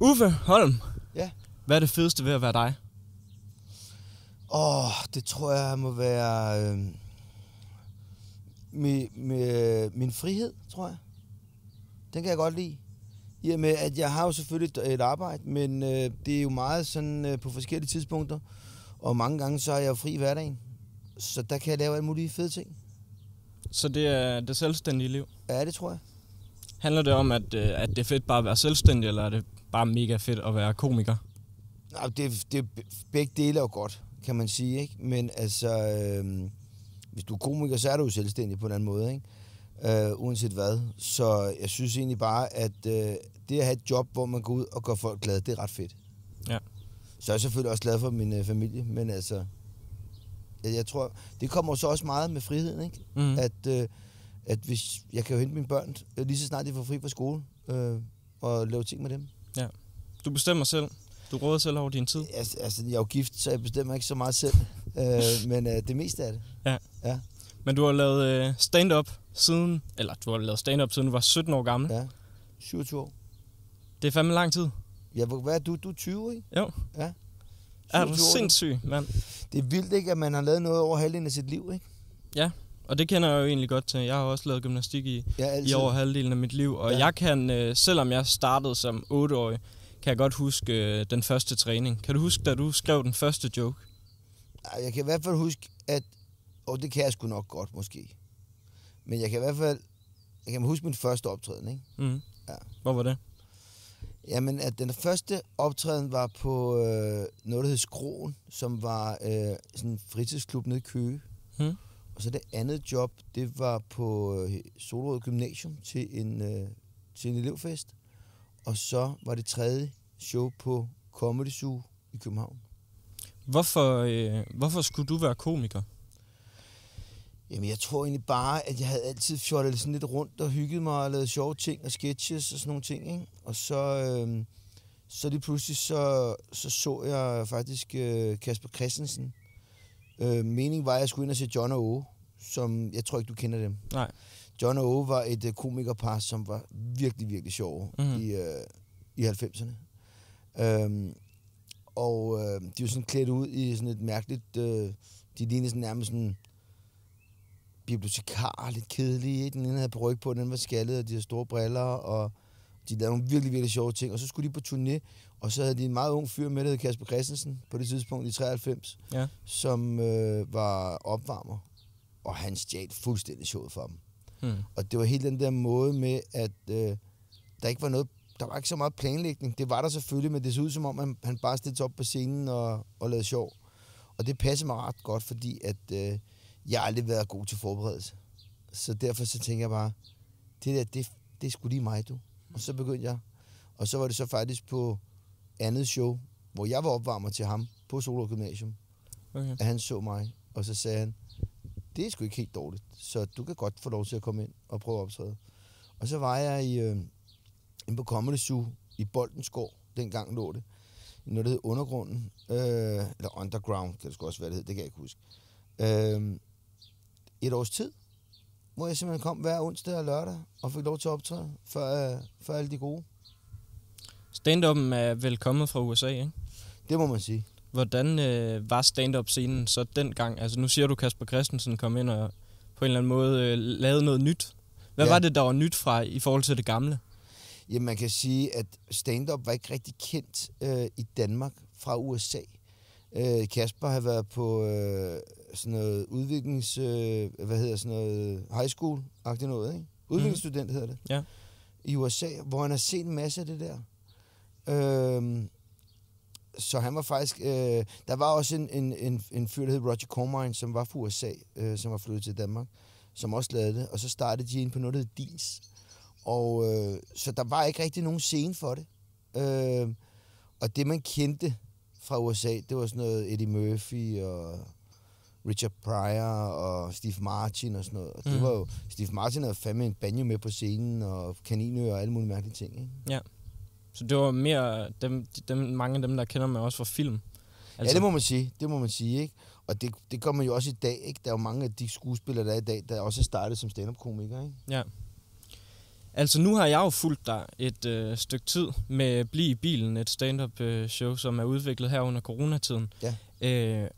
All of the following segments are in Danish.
Uffe Holm. Ja. Hvad er det fedeste ved at være dig? Åh, oh, det tror jeg må være øh, med, med min frihed, tror jeg. Den kan jeg godt lide. I og med, at jeg har jo selvfølgelig et, et arbejde, men øh, det er jo meget sådan øh, på forskellige tidspunkter. Og mange gange så er jeg jo fri i hverdagen. Så der kan jeg lave alle mulige fede ting. Så det er det selvstændige liv. Ja, det tror jeg. Handler det om, at, øh, at det er fedt bare at være selvstændig, eller er det bare mega fedt at være komiker? Nej, det, det, begge dele er jo godt, kan man sige. Ikke? Men altså, øh, hvis du er komiker, så er du jo selvstændig på en anden måde. Ikke? Øh, uanset hvad. Så jeg synes egentlig bare, at øh, det at have et job, hvor man går ud og gør folk glade, det er ret fedt. Ja. Så er jeg selvfølgelig også glad for min øh, familie, men altså, jeg, jeg tror, det kommer så også meget med friheden, ikke? Mm. At, øh, at hvis jeg kan jo hente mine børn, øh, lige så snart de får fri fra skole, øh, og lave ting med dem. Du bestemmer selv. Du råder selv over din tid. Altså, altså, jeg er jo gift, så jeg bestemmer ikke så meget selv, øh, men øh, det meste af det. Men du har lavet øh, stand-up siden, eller du har lavet stand-up siden du var 17 år gammel. Ja. 27 år. Det er fandme lang tid. Ja, hvor- hvad er du? Du er 20, ikke? Jo. Ja. Er du 27 år, sindssyg, mand? Det er vildt, ikke, at man har lavet noget over halvdelen af sit liv, ikke? Og det kender jeg jo egentlig godt til. Jeg har også lavet gymnastik i, Ja, altid. i over halvdelen af mit liv. Og Ja. jeg kan, øh, selvom jeg startede som 8-årig, kan jeg godt huske øh, den første træning. Kan du huske, da du skrev den første joke? Jeg kan i hvert fald huske, at... Og det kan jeg sgu nok godt, måske. Men jeg kan i hvert fald... Jeg kan huske min første optræden, ikke? Mm. Ja. Hvor var det? Jamen, at den første optræden var på øh, noget, der hed Skroen, som var øh, sådan en fritidsklub nede i Køge. Mm. Og så det andet job, det var på øh, Solrød Gymnasium til en, øh, til en elevfest. Og så var det tredje show på Comedy Zoo i København. Hvorfor, øh, hvorfor skulle du være komiker? Jamen, jeg tror egentlig bare, at jeg havde altid fjollet sådan lidt rundt og hygget mig og lavet sjove ting og sketches og sådan nogle ting, ikke? Og så, øh, så lige pludselig så så, så jeg faktisk øh, Kasper Christensen. Øh, meningen var, at jeg skulle ind og se John og Åge, som jeg tror ikke, du kender dem. Nej. John og Åge var et øh, komikerpar, som var virkelig, virkelig sjove Mhm. mm. i, øh, i 90'erne. Øhm, og øh, de var sådan klædt ud i sådan et mærkeligt... Øh, de lignede sådan nærmest sådan bibliotekar, lidt kedelige. ikke? Den ene havde bryg på, den var skaldet, og de havde store briller, og de lavede nogle virkelig, virkelig sjove ting. Og så skulle de på turné, og så havde de en meget ung fyr med, der hed Kasper Christensen, på det tidspunkt i 93, Ja. som øh, var opvarmer. Og han stjal fuldstændig showet for dem. Hmm. Og det var helt den der måde med, at øh, der ikke var noget, der var ikke så meget planlægning. Det var der selvfølgelig, men det så ud som om, han, han bare stillede op på scenen og, og lavede sjov. Og det passede mig ret godt, fordi at øh, jeg har aldrig været god til forberedelse. Så derfor så tænker jeg bare, det der, det, det er sgu lige mig, du. Og så begyndte jeg. Og så var det så faktisk på andet show, hvor jeg var opvarmer til ham på Solo Gymnasium, Okay. at han så mig, og så sagde han, det er sgu ikke helt dårligt, så du kan godt få lov til at komme ind og prøve at optræde. Og så var jeg i, øh, inde på Comedy Zoo i Boldenskov, dengang lå det, i noget, der hed Undergrunden, øh, eller Underground, kan det sgu også være, det hed, det kan jeg ikke huske. Øh, et års tid, hvor jeg simpelthen kom hver onsdag og lørdag, og fik lov til at optræde for, øh, for alle de gode. Stand-up'en er vel kommet fra USA, ikke? Det må man sige. Hvordan øh, var stand-up-scenen så dengang? Altså nu siger du, Kasper Christensen kom ind og på en eller anden måde øh, lavede noget nyt. Hvad Ja. var det, der var nyt fra i forhold til det gamle? Jamen, man kan sige, at stand-up var ikke rigtig kendt øh, i Danmark fra USA. Øh, Kasper har været på øh, sådan noget udviklings... Øh, hvad hedder sådan noget... High school-agtigt noget, ikke? Udviklingsstudent hedder det. Ja. I USA, hvor han har set en masse af det der. Øh, så han var faktisk... Øh, der var også en, en, en, en fyr, der hed Roger Cormine, som var fra USA, øh, som var flyttet til Danmark, som også lavede det. Og så startede de ind på noget, der hed Dins. Og øh, så der var ikke rigtig nogen scene for det. Øh, og det, man kendte fra USA, det var sådan noget Eddie Murphy og Richard Pryor og Steve Martin og sådan noget. Og det Mhm. var jo, Steve Martin havde fandme en banjo med på scenen, og kaninører og alle mulige mærkelige ting. Ikke? Så det var mere dem, dem, mange af dem, der kender mig også fra film. Altså, ja, det må man sige. Det må man sige, ikke? Og det, det gør man jo også i dag, ikke? Der er jo mange af de skuespillere, der er i dag, der også er startet som stand-up-komikere, ikke? Ja. Altså nu har jeg jo fulgt dig et øh, stykke tid med Bliv i bilen, et stand-up øh, show, som er udviklet her under coronatiden. Ja. Øh,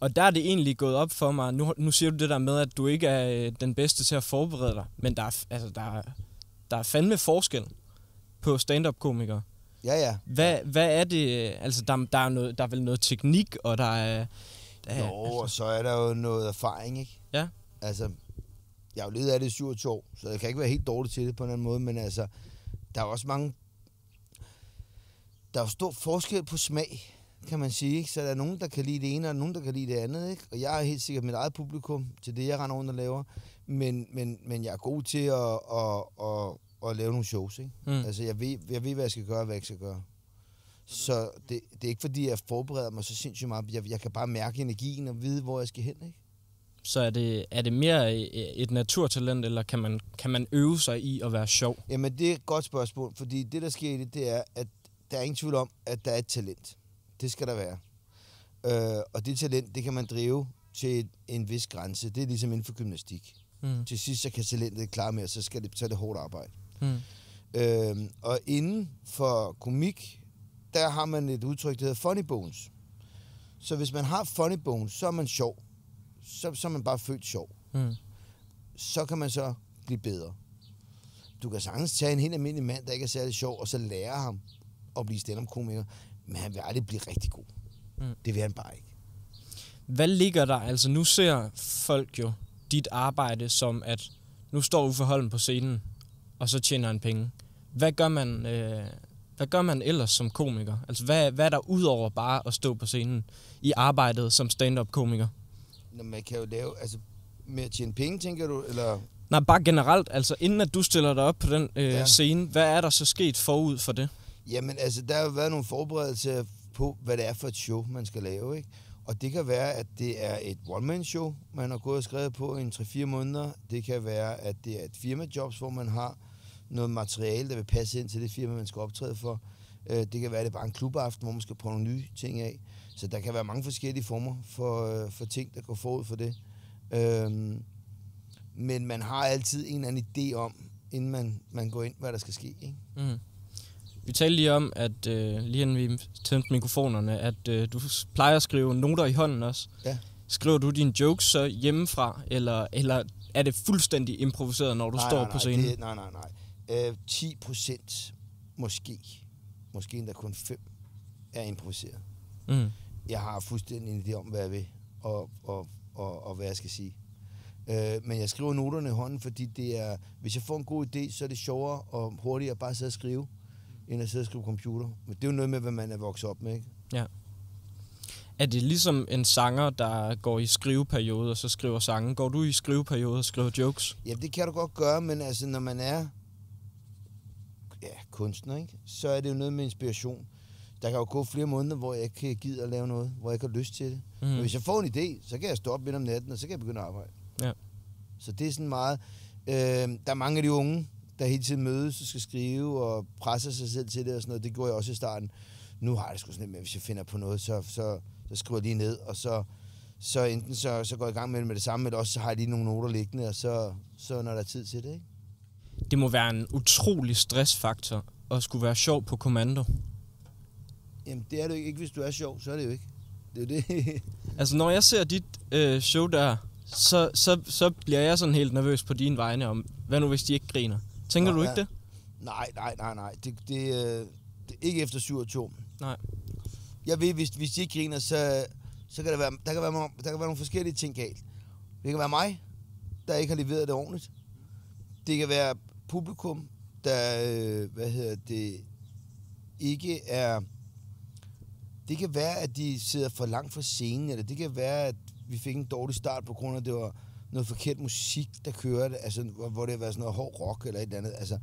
og der er det egentlig gået op for mig, nu, nu siger du det der med, at du ikke er øh, den bedste til at forberede dig, men der er, altså, der er, der er fandme forskel på stand-up-komikere. Ja, ja. Hvad, hvad er det, altså der, der, er noget, der er vel noget teknik, og der er... Der, Jo, er, og så er der jo noget erfaring, ikke? Ja. Altså, jeg har jo levet af det i 27 år, så jeg kan ikke være helt dårlig til det på en eller anden måde, men altså, der er også mange... Der er jo stor forskel på smag, kan man sige, ikke? Så der er nogen, der kan lide det ene, og nogen, der kan lide det andet, ikke? Og jeg er helt sikkert mit eget publikum til det, jeg render rundt og laver, men, men, men jeg er god til at, at, at, at lave nogle shows, ikke? Mm. Altså, jeg ved, jeg ved, hvad jeg skal gøre, og hvad jeg skal gøre. Så det, det er ikke fordi, jeg forbereder mig så sindssygt meget. Jeg, jeg kan bare mærke energien og vide, hvor jeg skal hen, ikke? Så er det, er det mere et naturtalent, eller kan man, kan man øve sig i at være sjov? Jamen, det er et godt spørgsmål, fordi det, der sker i det, det er, at der er ingen tvivl om, at der er et talent. Det skal der være. Øh, og det talent, det kan man drive til en vis grænse. Det er ligesom inden for gymnastik. Mm. Til sidst, så kan talentet klare med, og så skal det, så er det hårdt arbejde. Mm. Øh, og inden for komik, der har man et udtryk, der hedder funny bones. Så hvis man har funny bones, så er man sjov. Så, så er man bare født sjov. Mm. Så kan man så blive bedre. Du kan sagtens tage en helt almindelig mand, der ikke er særlig sjov, og så lære ham at blive stand-up-komiker. Men han vil aldrig blive rigtig god. Mm. Det vil han bare ikke. Hvad ligger der? Altså nu ser folk jo dit arbejde som, at nu står Uffe Holm på scenen, og så tjener han penge. Hvad gør man, øh, hvad gør man ellers som komiker? Altså hvad, hvad er der udover bare at stå på scenen i arbejdet som stand-up-komiker? Når man kan jo lave, altså med at tjene penge, tænker du, eller... Nej, bare generelt. Altså inden at du stiller dig op på den øh, Ja. ja. scene, hvad er der så sket forud for det? Jamen, altså, der har jo været nogle forberedelser på, hvad det er for et show, man skal lave, ikke? Og det kan være, at det er et one-man-show, man har gået og skrevet på i en 3-4 måneder. Det kan være, at det er et firmajobs, hvor man har noget materiale, der vil passe ind til det firma, man skal optræde for. Øh, Det kan være, at det er bare en klubaften, hvor man skal prøve nogle nye ting af. Så der kan være mange forskellige former for, øh, for ting, der går forud for det. Øhm, Men man har altid en eller anden idé om, inden man, man går ind, hvad der skal ske. Ikke? Mm. Vi talte lige om, at øh, lige inden vi tændte mikrofonerne, at øh, du plejer at skrive noter i hånden også. Ja. Skriver du dine jokes så hjemmefra, eller, eller er det fuldstændig improviseret, når du nej, står nej, på nej, scenen? Det, nej, nej, nej. Øh, 10 procent måske, måske endda kun 5, er improviseret. Mm. Jeg har fuldstændig en idé om, hvad jeg vil, og, og, og, og hvad jeg skal sige. Øh, men jeg skriver noterne i hånden, fordi det er, hvis jeg får en god idé, så er det sjovere og hurtigere at bare sidde og skrive, end at sidde og skrive computer. Men det er jo noget med, hvad man er vokset op med, ikke? Er det ligesom en sanger, der går i skriveperiode og så skriver sange? Går du i skriveperiode og skriver jokes? Ja, det kan du godt gøre, men altså, når man er ja, kunstner, ikke? så er det jo noget med inspiration. Der kan jo gå flere måneder, hvor jeg ikke kan gide at lave noget, hvor jeg ikke har lyst til det. Mm. Men hvis jeg får en idé, så kan jeg stå op midt om natten, og så kan jeg begynde at arbejde. Ja. Så det er sådan meget... Øh, der er mange af de unge, der hele tiden mødes og skal skrive og presser sig selv til det og sådan noget. Det gjorde jeg også i starten. Nu har jeg det sgu sådan lidt med, hvis jeg finder på noget, så, så, så skriver jeg lige ned, og så, så enten så, så går jeg i gang med det med det samme, eller også så har jeg lige nogle noter liggende, og så, så når der er tid til det, ikke? Det må være en utrolig stressfaktor at skulle være sjov på kommando. Jamen, det er det jo ikke. Hvis du er sjov, så er det jo ikke. Det er det. Altså, når jeg ser dit øh, show der, så, så, så bliver jeg sådan helt nervøs på dine vegne om, hvad nu hvis de ikke griner? Tænker Nå, du ikke ja. det? nej, nej, nej, nej. Det, det, øh, det er ikke efter 27. Nej. Jeg ved, hvis, hvis de ikke griner, så, så kan der være, der kan være, der kan være nogle forskellige ting galt. Det kan være mig, der ikke har leveret det ordentligt. Det kan være publikum, der, øh, hvad hedder det, ikke er... Det kan være, at de sidder for langt fra scenen, eller det kan være, at vi fik en dårlig start på grund af, at det var noget forkert musik, der kørte, altså, hvor det har været sådan noget hård rock eller et eller andet. Altså,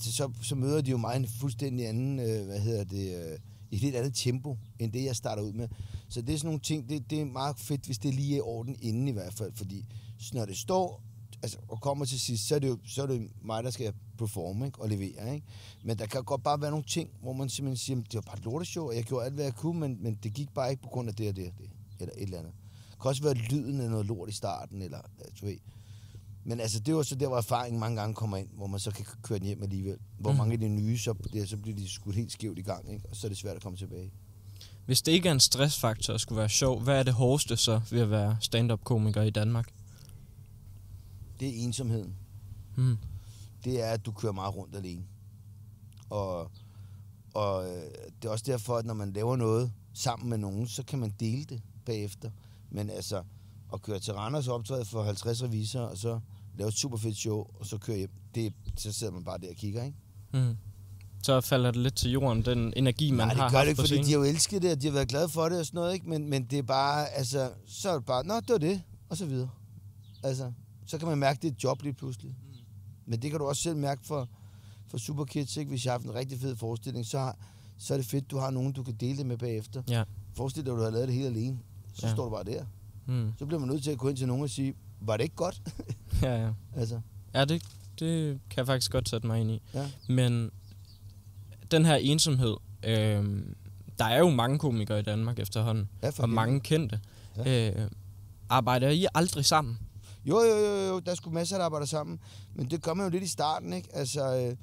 så, så møder de jo mig en fuldstændig anden, øh, hvad hedder det, øh, i et helt andet tempo, end det, jeg starter ud med. Så det er sådan nogle ting, det, det er meget fedt, hvis det lige er i orden inden i hvert fald, fordi når det står altså, og kommer til sidst, så er det jo så er det mig, der skal performe ikke? og levere. Ikke? Men der kan godt bare være nogle ting, hvor man simpelthen siger, "Jamen, det var bare et lorteshow, og jeg gjorde alt, hvad jeg kunne, men, men det gik bare ikke på grund af det og det og det, eller et eller andet. Det kan også være lyden af noget lort i starten, eller du ved. Men altså, det var så der, hvor erfaringen mange gange kommer ind, hvor man så kan køre den hjem alligevel. Hvor mm. mange af de nye, så, det, så bliver de skudt helt skævt i gang, ikke? og så er det svært at komme tilbage. Hvis det ikke er en stressfaktor at skulle være sjov, hvad er det hårdeste så ved at være stand-up-komiker i Danmark? Det er ensomheden. Mm. det er, at du kører meget rundt alene. Og, og øh, det er også derfor, at når man laver noget sammen med nogen, så kan man dele det bagefter. Men altså, at køre til Randers og optræde for 50 revisorer, og så lave et super fedt show, og så køre hjem, det, så sidder man bare der og kigger, ikke? Mm. Så falder det lidt til jorden, den energi, man Nej, har det gør det ikke, fordi de har jo elsket det, og de har været glade for det og sådan noget, ikke? Men, men det er bare, altså, så er det bare, nå, det var det, og så videre. Altså, så kan man mærke, at det er et job lige pludselig. Mm. Men det kan du også selv mærke for, for Superkids, ikke? Hvis jeg har haft en rigtig fed forestilling, så, har, så er det fedt, du har nogen, du kan dele det med bagefter. Ja. Forestil dig, at du har lavet det helt alene. Så Ja. står du bare der. Mm. Så bliver man nødt til at gå ind til nogen og sige, var det ikke godt? Ja, ja. altså, Ja, det, det kan jeg faktisk godt sætte mig ind i. ja. Men den her ensomhed, øh, der er jo mange komikere i Danmark efterhånden, ja og mange kendte. Ja. Øh, arbejder I aldrig sammen? Jo, jo, jo, jo, der er sgu masser, der arbejder sammen. Men det man jo lidt i starten, ikke? Altså, øh,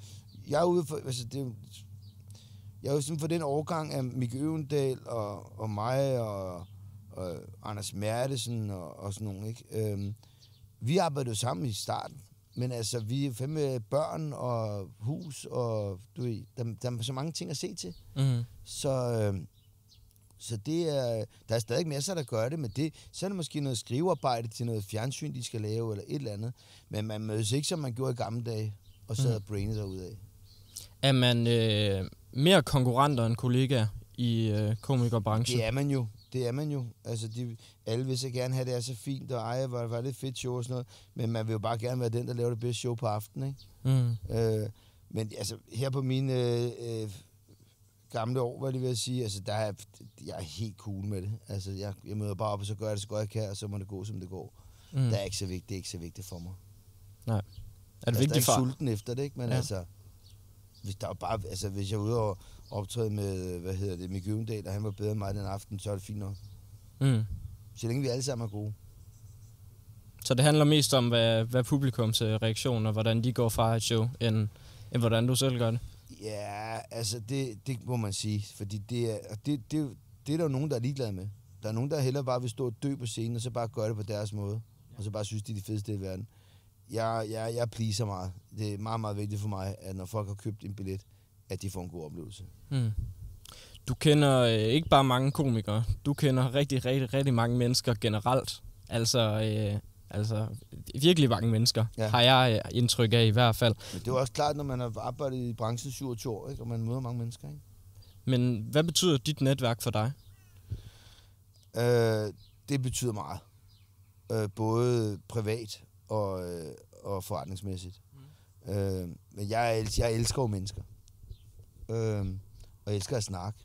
jeg er ude for, altså, det, jeg er jo sådan for den overgang af Mikke Øvendal og, og mig og, og Anders Mertesen og, og sådan nogen, ikke? Øhm, vi arbejdede jo sammen i starten, men altså, vi er fandme børn og hus, og du ved, der, der er så mange ting at se til. Mm. Så, øh, så det er, der er stadig masser, der gør det, men det, så er det måske noget skrivearbejde til noget fjernsyn, de skal lave, eller et eller andet. Men man mødes ikke, som man gjorde i gamle dage, og sad Mhm. og brainede sig ud af. Er man øh, mere konkurrenter end kollegaer i øh, komikerbranchen? Det er man jo. Det er man jo. Altså, de, alle vil så gerne have, det er så fint, og ej, var, var det et fedt show og sådan noget. Men man vil jo bare gerne være den, der laver det bedste show på aftenen, ikke? Mm. Øh, men altså, her på mine øh, øh, gamle år, hvad det vil jeg sige, altså, der er, jeg er helt cool med det. Altså, jeg, jeg møder bare op, og så gør jeg det så godt jeg kan, og så må det gå, som det går. Mm. Det er ikke så vigtigt, det er ikke så vigtigt for mig. Er det jeg er vigtigt for... sulten efter det, ikke? Men Ja. altså, hvis, der er bare, altså, hvis jeg er ude og optræde med, hvad hedder det, Mikke Øvendal, og han var bedre end mig den aften, så er det fint nok. Mm. Så længe vi alle sammen er gode. Så det handler mest om, hvad, hvad publikums øh, reaktion og hvordan de går fra et show, end, end hvordan du selv gør det. Ja, altså det, det må man sige, fordi det er, det, det, det er der jo nogen, der er ligeglade med. Der er nogen, der hellere bare vil stå og dø på scenen, og så bare gøre det på deres måde. Og så bare synes, de er de fedeste i verden. Jeg, jeg, jeg pleaser meget. Det er meget, meget vigtigt for mig, at når folk har købt en billet, at de får en god oplevelse. Mm. Du kender øh, ikke bare mange komikere, du kender rigtig, rigtig, rigtig mange mennesker generelt. Altså, øh, altså virkelig mange mennesker, ja. Har jeg øh, indtryk af i hvert fald. Men det er jo også klart, når man har arbejdet i branchen 27 år, ikke? og man møder mange mennesker. Ikke? Men hvad betyder dit netværk for dig? Øh, det betyder meget. Øh, både privat og, øh, og forretningsmæssigt. Mm. Øh, men jeg, jeg elsker jo mennesker. Øh, og jeg elsker at snakke.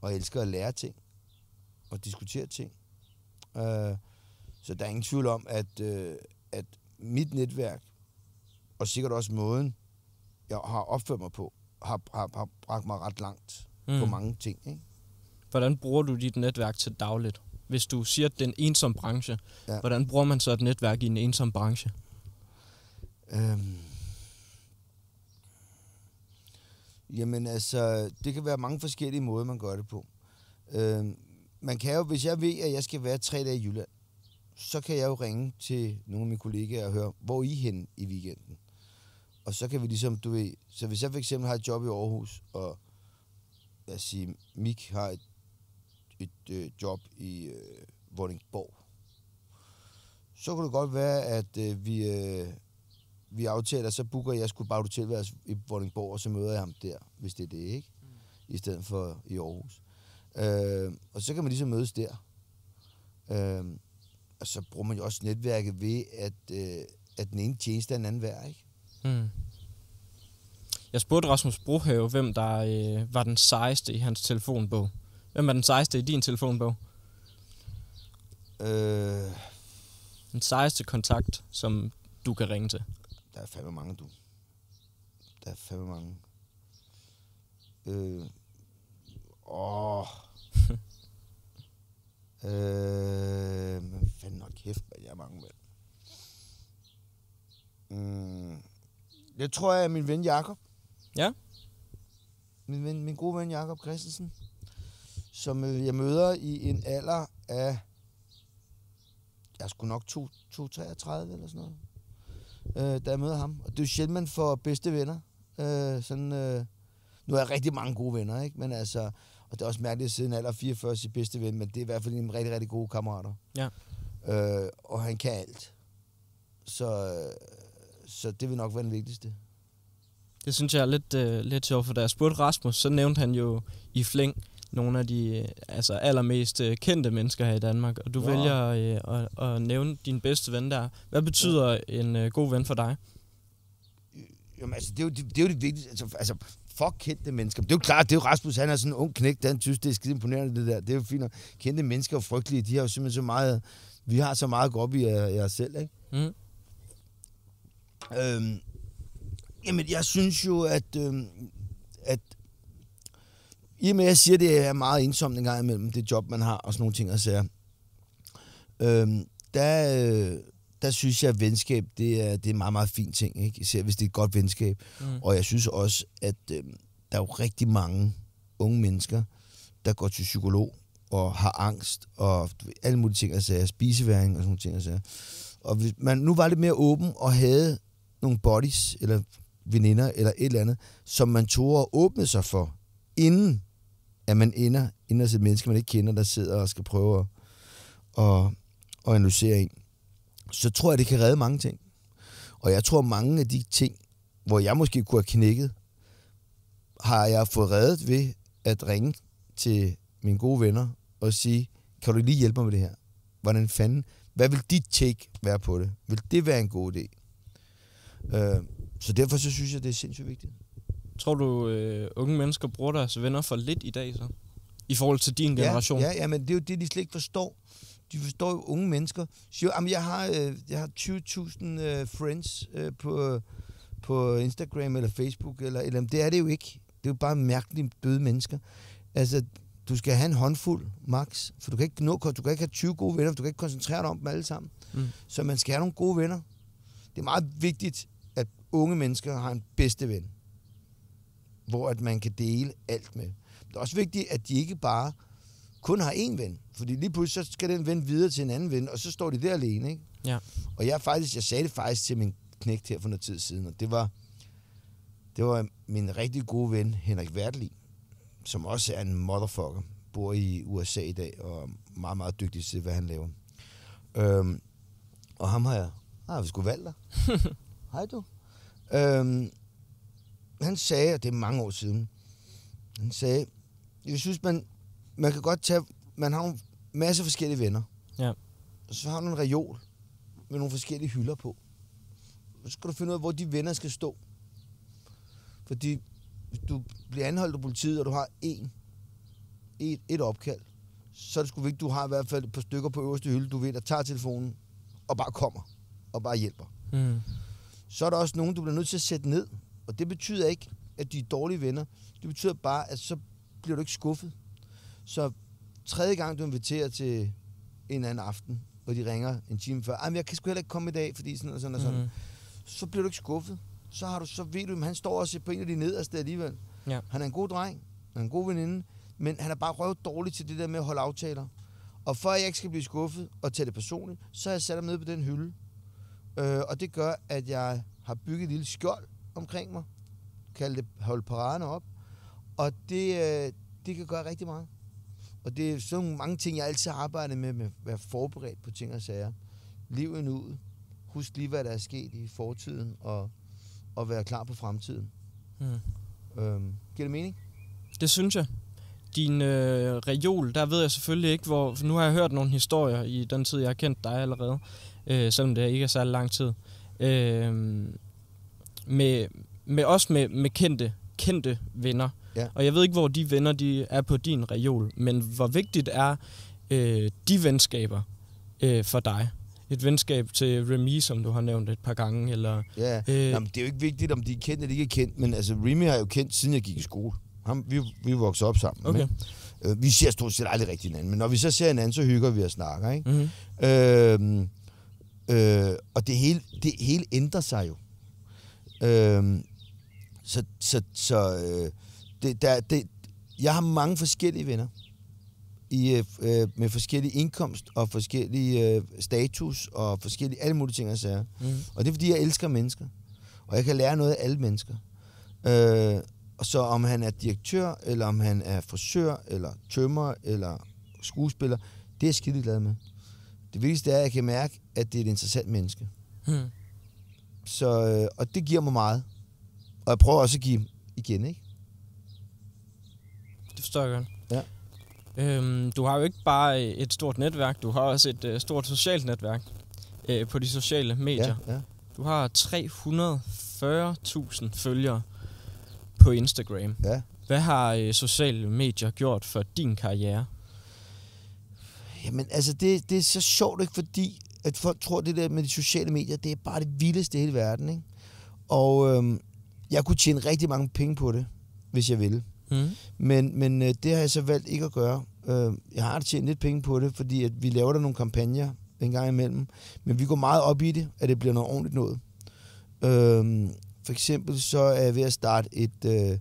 Og jeg elsker at lære ting. Og diskutere ting. Øh, så der er ingen tvivl om, at, øh, at mit netværk, og sikkert også måden, jeg har opført mig på, har, har, har bragt mig ret langt mm. på mange ting. Ikke? Hvordan bruger du dit netværk til dagligt? Hvis du siger, at det er en ensom branche, ja. Hvordan bruger man så et netværk i en ensom branche? Øhm. Jamen altså, det kan være mange forskellige måder, man gør det på. Øhm, man kan jo, hvis jeg ved, at jeg skal være tre dage i Jylland, så kan jeg jo ringe til nogle af mine kollegaer og høre, hvor er I henne i weekenden? Og så kan vi ligesom, du ved, så hvis jeg for eksempel har et job i Aarhus, og lad os sige, Mik har et, et øh, job i øh, Vordingborg, så kunne det godt være, at øh, vi, øh, vi aftaler, så booker jeg sgu bare et hotelværelse i Vordingborg, og så møder jeg ham der, hvis det er det, ikke? Mm. I stedet for i Aarhus. Øh, og så kan man ligesom mødes der. Øh, og så bruger man jo også netværket ved, at, øh, at den ene tjeneste er den anden værd, ikke? Hmm. Jeg spurgte Rasmus Brohave, hvem der øh, var den sejeste i hans telefonbog. Hvem er den sejeste i din telefonbog? Øh, Den sejeste kontakt, som du kan ringe til. der er fandme mange, du. Der er fandme mange. Øh, åh. øh, kæft, hvad jeg er mange med. Mm, det tror jeg er min ven Jakob. Ja. Min, ven, min gode ven Jakob Christensen, som øh, jeg møder i en alder af, jeg skulle nok 2, 2, 33 eller sådan noget, øh, da jeg møder ham. Og det er jo sjældent, man får bedste venner. Øh, sådan, øh, nu har jeg rigtig mange gode venner, ikke? Men altså, og det er også mærkeligt at sidde en alder af 44 sit bedste ven, men det er i hvert fald en rigtig, rigtig gode kammerater. Ja. Øh, og han kan alt. Så, øh, så det vil nok være den vigtigste. Det synes jeg er lidt, øh, lidt sjovt, for da jeg spurgte Rasmus, så nævnte han jo i flæng nogle af de øh, altså allermest øh, kendte mennesker her i Danmark, og du Nå. vælger øh, at, at nævne din bedste ven der. Hvad betyder en øh, god ven for dig? Jamen, altså, det er jo det, det, er jo det vigtigste. Altså, altså, fuck kendte mennesker. Det er jo klart, det er jo Rasmus, han er sådan en ung knægt, han synes, det er skide imponerende, det der. Det er jo fint. Kendte mennesker er frygtelige. De har jo simpelthen så meget, vi har så meget godt i jer, selv, ikke? Mm. Øhm, jamen, jeg synes jo, at, øhm, at i og med, at jeg siger, at det er meget ensomt en gang imellem, det job, man har, og sådan nogle ting og sager, øhm, der, øh, der synes jeg, at venskab, det er, det er en meget, meget fin ting, ikke? Især hvis det er et godt venskab. Mm. Og jeg synes også, at øh, der er jo rigtig mange unge mennesker, der går til psykolog og har angst og alle mulige ting, altså spiseværing og sådan nogle ting. Altså. Og hvis man nu var lidt mere åben og havde nogle buddies eller veninder eller et eller andet, som man tog at åbne sig for, inden at man ender, inden at et menneske, man ikke kender, der sidder og skal prøve at, at, at analysere en, så tror jeg, det kan redde mange ting. Og jeg tror, mange af de ting, hvor jeg måske kunne have knækket, har jeg fået reddet ved at ringe til mine gode venner og sige, kan du lige hjælpe mig med det her? Hvordan fanden, hvad vil dit take være på det? Vil det være en god idé? Øh, så derfor så synes jeg, det er sindssygt vigtigt. Tror du, øh, unge mennesker bruger deres venner for lidt i dag så? I forhold til din generation? Ja, ja, ja, men det er jo det, de slet ikke forstår. De forstår jo unge mennesker. Siger, jamen, jeg har, øh, jeg har 20.000 øh, friends øh, på, på Instagram eller Facebook, eller, eller det er det jo ikke. Det er jo bare mærkelige døde mennesker. Altså, du skal have en håndfuld, max, for du kan ikke, nå, du kan ikke have 20 gode venner, for du kan ikke koncentrere dig om dem alle sammen. Mm. Så man skal have nogle gode venner. Det er meget vigtigt, at unge mennesker har en bedste ven, hvor at man kan dele alt med. Det er også vigtigt, at de ikke bare kun har én ven. Fordi lige pludselig så skal den ven videre til en anden ven, og så står de der alene. Ikke? Ja. Og jeg, faktisk, jeg sagde det faktisk til min knægt her for noget tid siden, og det var, det var min rigtig gode ven, Henrik Wertli, som også er en motherfucker, bor i USA i dag, og er meget, meget dygtig til, hvad han laver. Øhm, og ham har jeg, har vi sgu valgt dig. Hej du. Øhm, han sagde, og det er mange år siden, han sagde, jeg synes, man, man kan godt tage, man har en masse forskellige venner. Ja. Og så har du en reol med nogle forskellige hylder på. Så skal du finde ud af, hvor de venner skal stå. Fordi hvis du bliver anholdt af politiet, og du har en, et, et opkald, så er det sgu vigtigt, du har i hvert fald et par stykker på øverste hylde, du ved, der tager telefonen og bare kommer og bare hjælper. Mm. Så er der også nogen, du bliver nødt til at sætte ned. Og det betyder ikke, at de er dårlige venner. Det betyder bare, at så bliver du ikke skuffet. Så tredje gang, du inviterer til en anden aften, hvor de ringer en time før, men jeg kan sgu heller ikke komme i dag, fordi sådan og sådan og sådan. Mm. Så bliver du ikke skuffet. Så, har du, så ved du, at han står også på en af de nederste alligevel. Ja. Han er en god dreng, han er en god veninde, men han er bare røvet dårlig til det der med at holde aftaler. Og for at jeg ikke skal blive skuffet og tage det personligt, så har jeg sat ham ned på den hylde. Øh, og det gør, at jeg har bygget et lille skjold omkring mig. Kald det hold paraderne op. Og det, øh, det kan gøre rigtig meget. Og det er sådan mange ting, jeg altid har arbejdet med, med at være forberedt på ting og sager. Liv i nuet. Husk lige, hvad der er sket i fortiden, og, og være klar på fremtiden. Mm. Øhm, giver det mening? Det synes jeg. Din øh, reol, der ved jeg selvfølgelig ikke, hvor... Nu har jeg hørt nogle historier i den tid, jeg har kendt dig allerede. Øh, selvom det ikke er særlig lang tid. Øh, med, med også med, med kendte, kendte venner. Ja. Og jeg ved ikke, hvor de venner de er på din reol. Men hvor vigtigt er øh, de venskaber øh, for dig? Et venskab til Remy, som du har nævnt et par gange, eller... Ja, Øh. øh. Jamen, det er jo ikke vigtigt, om de er kendt eller ikke er kendt, men altså, Remy har jeg jo kendt, siden jeg gik i skole. Ham, vi, vi vokset op sammen. Okay. Ikke? Øh, vi ser stort set aldrig rigtig hinanden, men når vi så ser hinanden, så hygger vi og snakker. Ikke? Mm-hmm. Øh, øh, og det hele, det hele ændrer sig jo. Øhm, så så, så øh, det, der, det, jeg har mange forskellige venner i, øh, øh, med forskellige indkomst og forskellige øh, status og forskellige alle mulige ting og sager. Mm. Og det er fordi, jeg elsker mennesker. Og jeg kan lære noget af alle mennesker. Øh, og så om han er direktør, eller om han er frisør, eller tømmer, eller skuespiller, det er jeg skide glad med. Det vigtigste er, at jeg kan mærke, at det er et interessant menneske. Mm. Så, øh, og det giver mig meget. Og jeg prøver også at give igen, ikke? Det forstår jeg godt. Ja. Øhm, du har jo ikke bare et stort netværk, du har også et øh, stort socialt netværk øh, på de sociale medier. Ja, ja. Du har 340.000 følgere på Instagram. ja. Hvad har øh, sociale medier gjort for din karriere? Jamen, altså, det, det er så sjovt, ikke? Fordi at folk tror, det der med de sociale medier, det er bare det vildeste i hele verden, ikke? Og øhm, jeg kunne tjene rigtig mange penge på det, hvis jeg ville. Mm. Men, men øh, det har jeg så valgt ikke at gøre. Øh, jeg har tjent lidt penge på det, fordi at vi laver der nogle kampagner en gang imellem. Men vi går meget op i det, at det bliver noget ordentligt noget. Øh, for eksempel så er jeg ved at starte et, øh,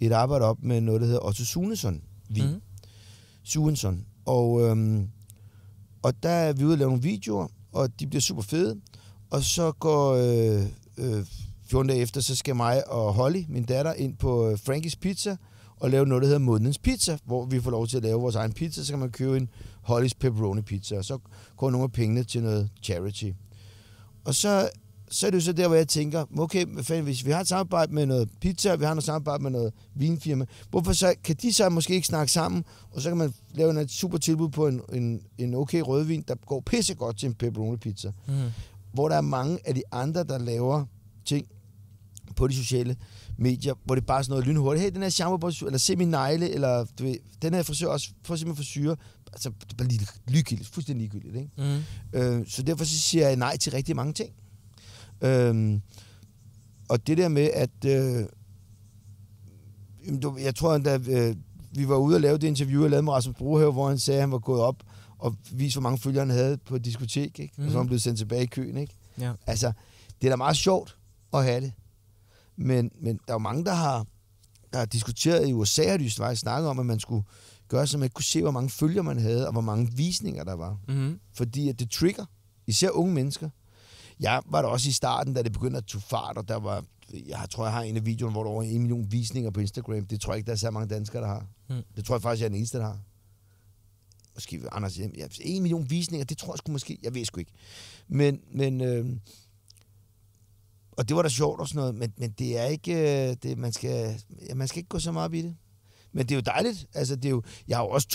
et arbejde op med noget, der hedder Otto Sunesson. Vi. Mm. Suensson. Og, øhm, og der er vi ude og lave nogle videoer, og de bliver super fede. Og så går øh, øh, 14 dage efter, så skal mig og Holly, min datter, ind på øh, Frankie's Pizza og lave noget, der hedder Månedens Pizza, hvor vi får lov til at lave vores egen pizza. Så kan man købe en Hollys Pepperoni Pizza, og så går nogle af pengene til noget charity. Og så, så er det jo så der, hvor jeg tænker, okay, hvad fanden, hvis vi har et samarbejde med noget pizza, vi har noget samarbejde med noget vinfirma, hvorfor så, kan de så måske ikke snakke sammen, og så kan man lave et super tilbud på en, en, en okay rødvin, der går pissegodt til en pepperoni pizza. Mm. Hvor der er mange af de andre, der laver ting på de sociale medier, hvor det bare er sådan noget lynhurtigt. Hey, den her shampoo, eller se min negle, eller du ved, den her frisør også, prøv simpelthen for syre. Altså, det er bare lige ligegyldigt, fuldstændig ligegyldigt, ikke? Mm. Øh, så derfor så siger jeg nej til rigtig mange ting. Øhm, og det der med, at... Øh, jeg tror, da øh, vi var ude og lave det interview, jeg lavede med Rasmus Brohave, hvor han sagde, at han var gået op og viste, hvor mange følgere han havde på et diskotek, ikke? Mm. og så var han Mhm. blevet sendt tilbage i køen. Ikke? Ja. Altså, det er da meget sjovt at have det. Men, men der er jo mange, der har, der har diskuteret i USA, har de faktisk snakket om, at man skulle gøre, så man kunne se, hvor mange følgere man havde, og hvor mange visninger der var Mm. fordi at det trigger, især unge mennesker. Jeg var der også i starten, da det begyndte at tage fart, og der var, jeg tror, jeg har en af videoerne, hvor der var over en million visninger på Instagram. Det tror jeg ikke, der er så mange danskere, der har. Mm. Det tror jeg faktisk, jeg er den eneste, der har. Måske Anders Hjem. Ja, en million visninger, det tror jeg sgu måske, jeg ved sgu ikke. Men, men øh, og det var da sjovt og sådan noget, men, men det er ikke, øh, det, man, skal, ja, man skal ikke gå så meget op i det. Men det er jo dejligt. Altså, det er jo, jeg har jo også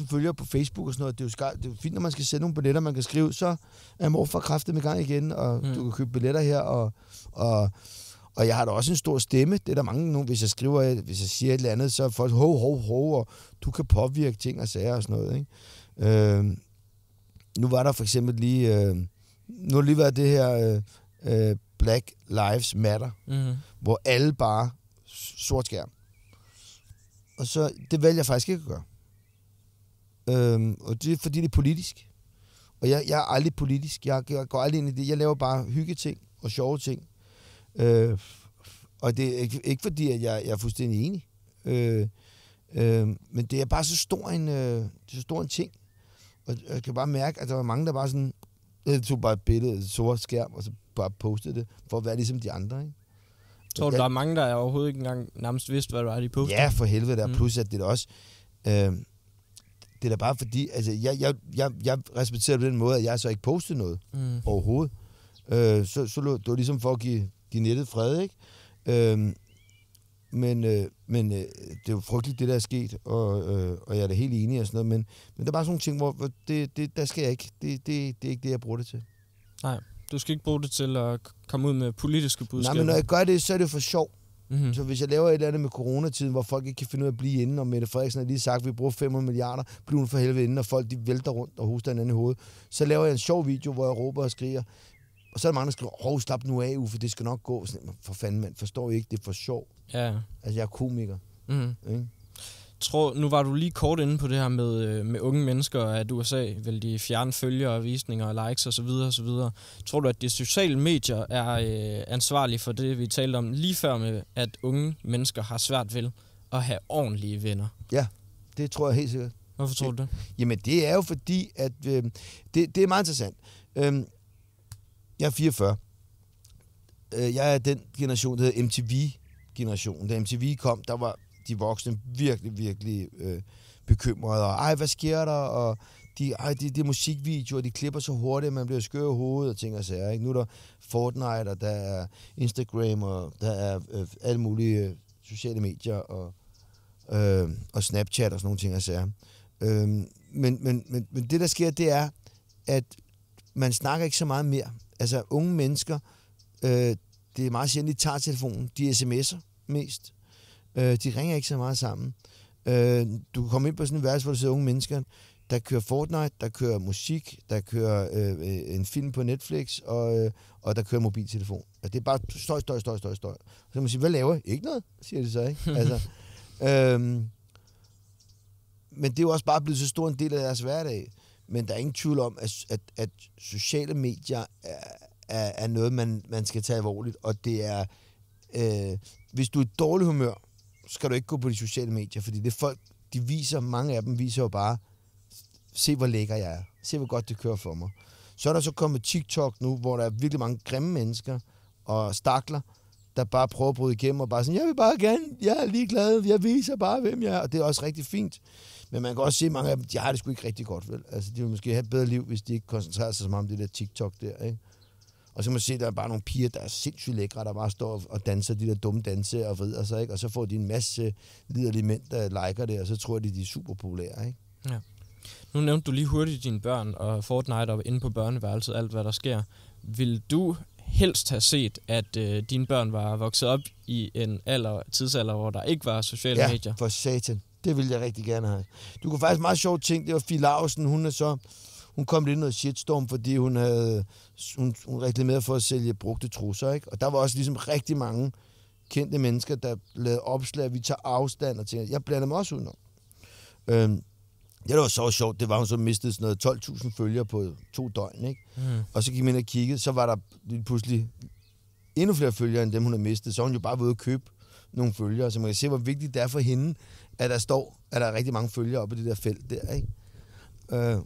240.000 følgere på Facebook og sådan noget. Det er, jo skar, det er jo fint, når man skal sende nogle billetter, man kan skrive, så er morfar kraftet med gang igen, og Mm. du kan købe billetter her, og, og, og jeg har da også en stor stemme. Det er der mange nu, hvis jeg skriver, hvis jeg siger et eller andet, så er folk, hov, hov, hov, og du kan påvirke ting og sager og sådan noget, ikke? Øh, nu var der for eksempel lige, øh, nu har lige været det her øh, øh, Black Lives Matter, Mm. hvor alle bare sort skærm. Og så, det vælger jeg faktisk ikke at gøre. Øhm, og det er fordi, det er politisk. Og jeg, jeg er aldrig politisk. Jeg, jeg går aldrig ind i det. Jeg laver bare hyggeting og sjove ting. Øh, og det er ikke, ikke fordi, at jeg, jeg er fuldstændig enig. Øh, øh, men det er bare så stor en, øh, det er så stor en ting. Og jeg kan bare mærke, at der var mange, der bare sådan, jeg tog bare et billede af et sort skærm, og så bare postede det, for at være ligesom de andre, ikke? Tror du, der er mange, der overhovedet ikke engang nærmest vidste, hvad det var, de postede? Ja, for helvede der. Mm. Plus at det er også... Øh, det er da bare fordi... Altså, jeg, jeg, jeg, jeg respekterer på den måde, at jeg så ikke postede noget Mm. overhovedet. Øh, så, så det var ligesom for at give, give nettet fred, ikke? Øh, men øh, men øh, det er jo frygteligt, det der er sket, og, øh, og jeg er da helt enig og sådan noget, men, men der er bare sådan nogle ting, hvor hvor det, det, der skal jeg ikke. Det, det, det er ikke det, jeg bruger det til. Du skal ikke bruge det til at komme ud med politiske budskaber. Nej, men når jeg gør det, så er det for sjov. mm. Så hvis jeg laver et eller andet med coronatiden, hvor folk ikke kan finde ud af at blive inde, og Mette Frederiksen har lige sagt, at vi bruger 500 milliarder, bliver hun for helvede inde, og folk de vælter rundt og hoster hinanden i hovedet, så laver jeg en sjov video, hvor jeg råber og skriger. Og så er der mange, der skriver, hov, slap nu af, Uffe, det skal nok gå. Sådan, for fanden, mand, forstår I ikke, det er for sjov. Ja. Altså, jeg er komiker, Mm. ikke? Tror, nu var du lige kort inde på det her med, øh, med unge mennesker, at USA vil de fjerne følgere, visninger, likes osv. osv. Tror du, at de sociale medier er øh, ansvarlige for det, vi talte om lige før med, at unge mennesker har svært ved at have ordentlige venner? Ja, det tror jeg helt sikkert. Hvorfor tror du det? Jamen, det er jo fordi, at øh, det, det er meget interessant. Øh, jeg er 44. Øh, jeg er den generation, der hedder MTV-generationen. Da MTV kom, der var de voksne virkelig, virkelig øh, bekymrede. Og, ej, hvad sker der? Og de, ej, de, er musikvideoer, de klipper så hurtigt, at man bliver skør i hovedet og ting og sager. Ikke? Nu er der Fortnite, og der er Instagram, og der er øh, alle mulige øh, sociale medier, og, øh, og Snapchat og sådan nogle ting og sager. Øh, men, men, men, men det, der sker, det er, at man snakker ikke så meget mere. Altså, unge mennesker, øh, det er meget sjældent, de tager telefonen. De sms'er mest. Øh, de ringer ikke så meget sammen. Øh, du kan komme ind på sådan en værelse, hvor du sidder unge mennesker, der kører Fortnite, der kører musik, der kører øh, en film på Netflix, og, øh, og der kører mobiltelefon. Altså, det er bare støj, støj, støj, støj, støj. Så kan man sige, hvad laver I? Ikke noget, siger de så, ikke? altså, øhm, men det er jo også bare blevet så stor en del af deres hverdag. Men der er ingen tvivl om, at, at, at sociale medier er, er, er noget, man, man skal tage alvorligt. Og det er, øh, hvis du er i dårlig humør, skal du ikke gå på de sociale medier, fordi det folk, de viser, mange af dem viser jo bare, se hvor lækker jeg er, se hvor godt det kører for mig. Så er der så kommet TikTok nu, hvor der er virkelig mange grimme mennesker og stakler, der bare prøver at bryde igennem og bare sådan, jeg vil bare gerne, jeg er ligeglad, jeg viser bare, hvem jeg er, og det er også rigtig fint. Men man kan også se, at mange af dem, de har det sgu ikke rigtig godt, vel? Altså, de vil måske have et bedre liv, hvis de ikke koncentrerer sig så meget om det der TikTok der, ikke? Og så kan man se, der er bare nogle piger, der er sindssygt lækre, der bare står og danser de der dumme danse og vrider sig, ikke? Og så får de en masse liderlige mænd, der liker det, og så tror de, de er super populære, ikke? Ja. Nu nævnte du lige hurtigt dine børn og Fortnite og inde på børneværelset, alt hvad der sker. Vil du helst have set, at øh, dine børn var vokset op i en alder, tidsalder, hvor der ikke var sociale ja, medier? for satan. Det ville jeg rigtig gerne have. Du kunne faktisk meget sjovt ting. Det var Fie Lausen, hun er så... Hun kom lidt i noget shitstorm, fordi hun havde hun, hun reklamerede for at sælge brugte trusser, ikke? Og der var også ligesom rigtig mange kendte mennesker, der lavede opslag, vi tager afstand og ting. Jeg blander mig også udenom. Øhm, det, der var så sjovt, det var, at hun så mistede sådan noget 12.000 følgere på to døgn, ikke? Mm. Og så gik man ind og kiggede, så var der pludselig endnu flere følgere, end dem, hun havde mistet. Så hun jo bare ved at købe nogle følgere, så man kan se, hvor vigtigt det er for hende, at der står, at der er rigtig mange følgere oppe i det der felt der, ikke? Øh,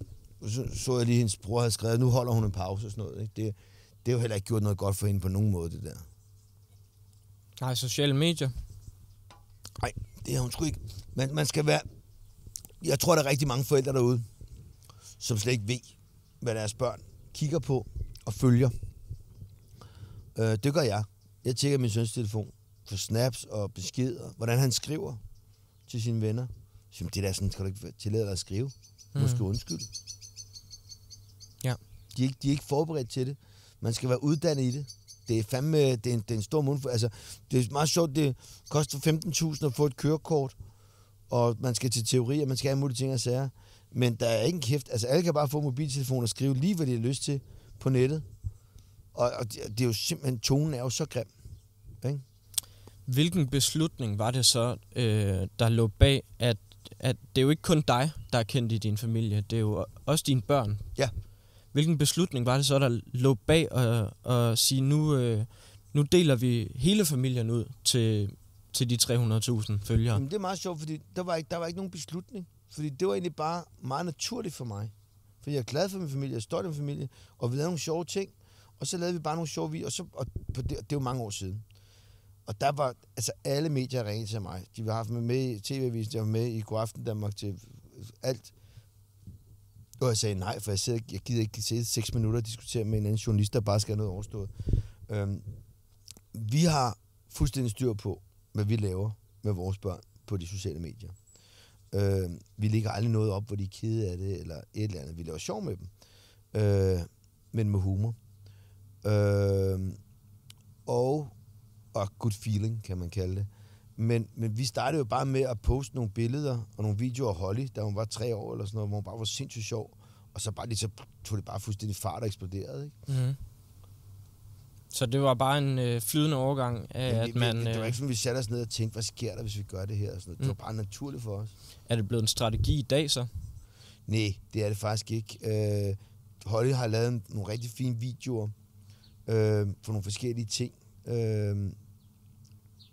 så, så jeg lige, hendes bror havde skrevet, nu holder hun en pause og sådan noget, ikke? Det, det har jo heller ikke gjort noget godt for hende på nogen måde, det der. Nej, sociale medier. Nej, det har hun sgu ikke. Man, man skal være... Jeg tror, der er rigtig mange forældre derude, som slet ikke ved, hvad deres børn kigger på og følger. Øh, det gør jeg. Jeg tjekker min søns telefon for snaps og beskeder, hvordan han skriver til sine venner. Så det der sådan, skal du ikke tillade dig at skrive. Du mm. Ja. De er, ikke, de er ikke forberedt til det. Man skal være uddannet i det. Det er fandme, det er en, det er en stor mund. Altså, det er meget sjovt, det koster 15.000 at få et kørekort, og man skal til teori, og man skal have mulige ting og sager. Men der er ikke en kæft. Altså, alle kan bare få mobiltelefon og skrive lige, hvad de har lyst til på nettet. Og, og det, det er jo simpelthen, tonen er jo så grim. Ikke? Hvilken beslutning var det så, øh, der lå bag, at, at det er jo ikke kun dig, der er kendt i din familie, det er jo også dine børn. Ja. Hvilken beslutning var det så, der lå bag at, at sige, nu, øh, nu deler vi hele familien ud til, til de 300.000 følgere? Jamen, det er meget sjovt, fordi der var, ikke, der var ikke nogen beslutning. Fordi det var egentlig bare meget naturligt for mig. Fordi jeg er glad for min familie, jeg er stolt af min familie, og vi lavede nogle sjove ting. Og så lavede vi bare nogle sjove videoer, og, så, og på det, det er jo mange år siden. Og der var, altså alle medier ringede til mig. De har haft mig med i TV-avisen, de var med i Godaften Danmark til alt. Og jeg sagde nej, for jeg, sidder, jeg gider ikke sidde seks minutter og diskutere med en anden journalist, der bare skal have noget overstået. Øhm, vi har fuldstændig styr på, hvad vi laver med vores børn på de sociale medier. Øhm, vi lægger aldrig noget op, hvor de er kede af det, eller et eller andet. Vi laver sjov med dem. Øh, men med humor. Øh, og, og good feeling, kan man kalde det. Men, men vi startede jo bare med at poste nogle billeder og nogle videoer af Holly, da hun var tre år eller sådan noget, hvor hun bare var sindssygt sjov. Og så, bare, lige, så tog det bare fuldstændig fart og eksploderede. Ikke? Mm. Så det var bare en øh, flydende overgang af, Men at vi- man... det var Øh, ikke sådan, vi satte os ned og tænkte, hvad sker der, hvis vi gør det her? Og sådan noget. Det Mm. var bare naturligt for os. er det blevet en strategi i dag så? Nej, det er det faktisk ikke. Øh, Holly har lavet en- nogle rigtig fine videoer øh, for nogle forskellige ting. Øh,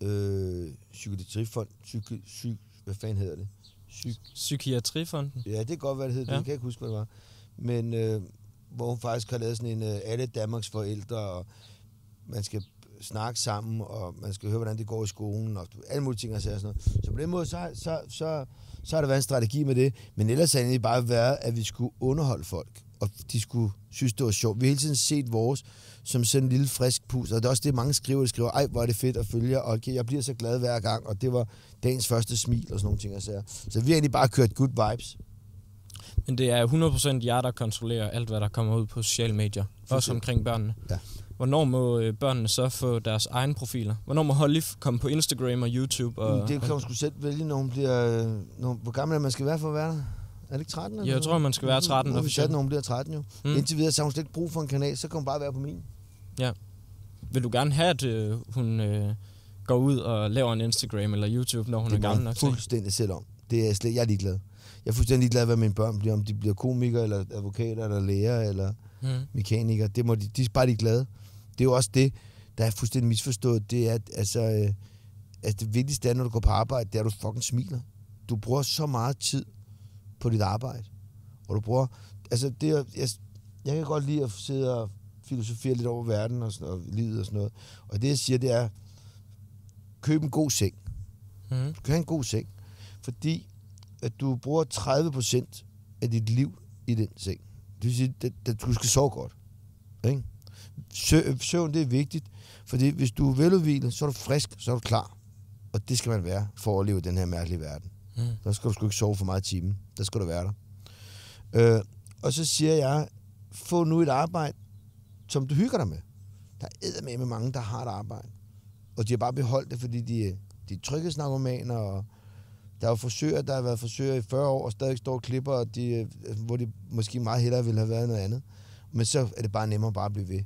øh, psykiatrifond, psyki, psy, hvad fanden hedder det? Psyk, Psykiatrifonden? ja, det kan godt være, det hedder. Ja. Det kan jeg ikke huske, hvad det var. Men øh, hvor hun faktisk har lavet sådan en øh, alle Danmarks forældre, og man skal snakke sammen, og man skal høre, hvordan det går i skolen, og alle mulige ting og sådan noget. Så på den måde, så, så, så, så har der været en strategi med det. Men ellers har det egentlig bare været, at vi skulle underholde folk, og de skulle synes, det var sjovt. Vi har hele tiden set vores som sådan en lille frisk pus, og det er også det, mange skriver. De skriver, ej, hvor er det fedt at følge, og okay, jeg bliver så glad hver gang, og det var dagens første smil, og sådan nogle ting og sager. Så vi har egentlig bare kørt good vibes. Men det er 100% jer, der kontrollerer alt, hvad der kommer ud på sociale medier. Også omkring børnene. Ja. Hvornår må øh, børnene så få deres egne profiler? Hvornår må Holly komme på Instagram og YouTube? Og, det kan hun sgu selv vælge, når hun bliver... Når, hvor gammel er man skal være for at være der? Er det ikke 13? eller Jeg noget? tror, man skal være 13 Nu officielt. når hun bliver 13 jo. Mm. Indtil videre, så har hun slet ikke brug for en kanal, så kan hun bare være på min. Vil du gerne have, at øh, hun øh, går ud og laver en Instagram eller YouTube, når hun det er gammel nok fuldstændig selv om. Det er jeg slet, jeg er ligeglad. Jeg er fuldstændig ligeglad, hvad mine børn bliver. Om de bliver komikere, eller advokater, eller læger, eller Mm. mekanikere. Det må de, de er bare ligeglade. Det er jo også det, der er fuldstændig misforstået. Det er, at altså, øh, at det vigtigste er, når du går på arbejde, det er, at du fucking smiler. Du bruger så meget tid på dit arbejde. Og du bruger... Altså, det er, jeg, jeg kan godt lide at sidde og filosofere lidt over verden og, sådan, og livet og sådan noget. Og det, jeg siger, det er, køb en god seng. Mm. Du kan have en god seng, fordi at du bruger 30% af dit liv i den seng. Det vil sige, at, at du skal sove godt. Ikke? Sø- Søvn, det er vigtigt, fordi hvis du er veludvilet, så er du frisk, så er du klar. Og det skal man være for at leve i den her mærkelige verden. Mm. Der skal du sgu ikke sove for meget i timen. Der skal du være der. Øh, og så siger jeg, få nu et arbejde, som du hygger dig med. Der er med med mange, der har et arbejde. Og de har bare beholdt det, fordi de, de er tryghedsnarkomaner, og der er jo frisører, der har været frisører i 40 år, og stadig står og klipper, og de, øh, hvor de måske meget hellere ville have været noget andet. Men så er det bare nemmere bare at blive ved.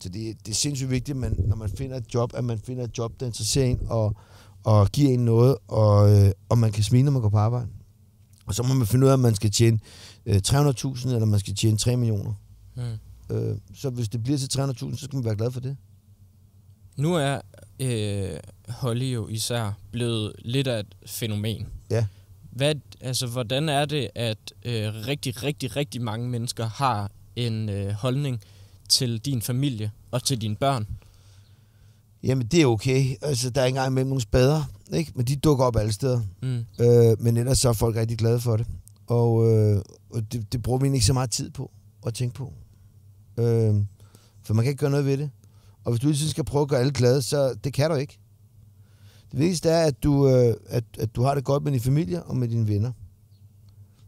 Så det, det er sindssygt vigtigt, at man, når man finder et job, at man finder et job, der interesserer en, og, og giver en noget, og, øh, og man kan smile, når man går på arbejde. Og så må man finde ud af, om man skal tjene øh, 300.000, eller man skal tjene 3 millioner. Mm. Øh, så hvis det bliver til 300.000, så skal man være glad for det. Nu er øh, Holly jo især blevet lidt af et fænomen. Ja. Hvad, altså, hvordan er det, at øh, rigtig, rigtig, rigtig mange mennesker har en øh, holdning til din familie og til dine børn? Jamen, det er okay. Altså, der er ikke engang imellem nogle spader, ikke? Men de dukker op alle steder. Mm. Øh, men ellers så er folk rigtig glade for det. Og, øh, og det, det bruger vi ikke så meget tid på at tænke på. Øh, for man kan ikke gøre noget ved det. Og hvis du altid skal prøve at gøre alle glade, så det kan du ikke. Det vigtigste er, at du, øh, at, at du har det godt med din familie og med dine venner.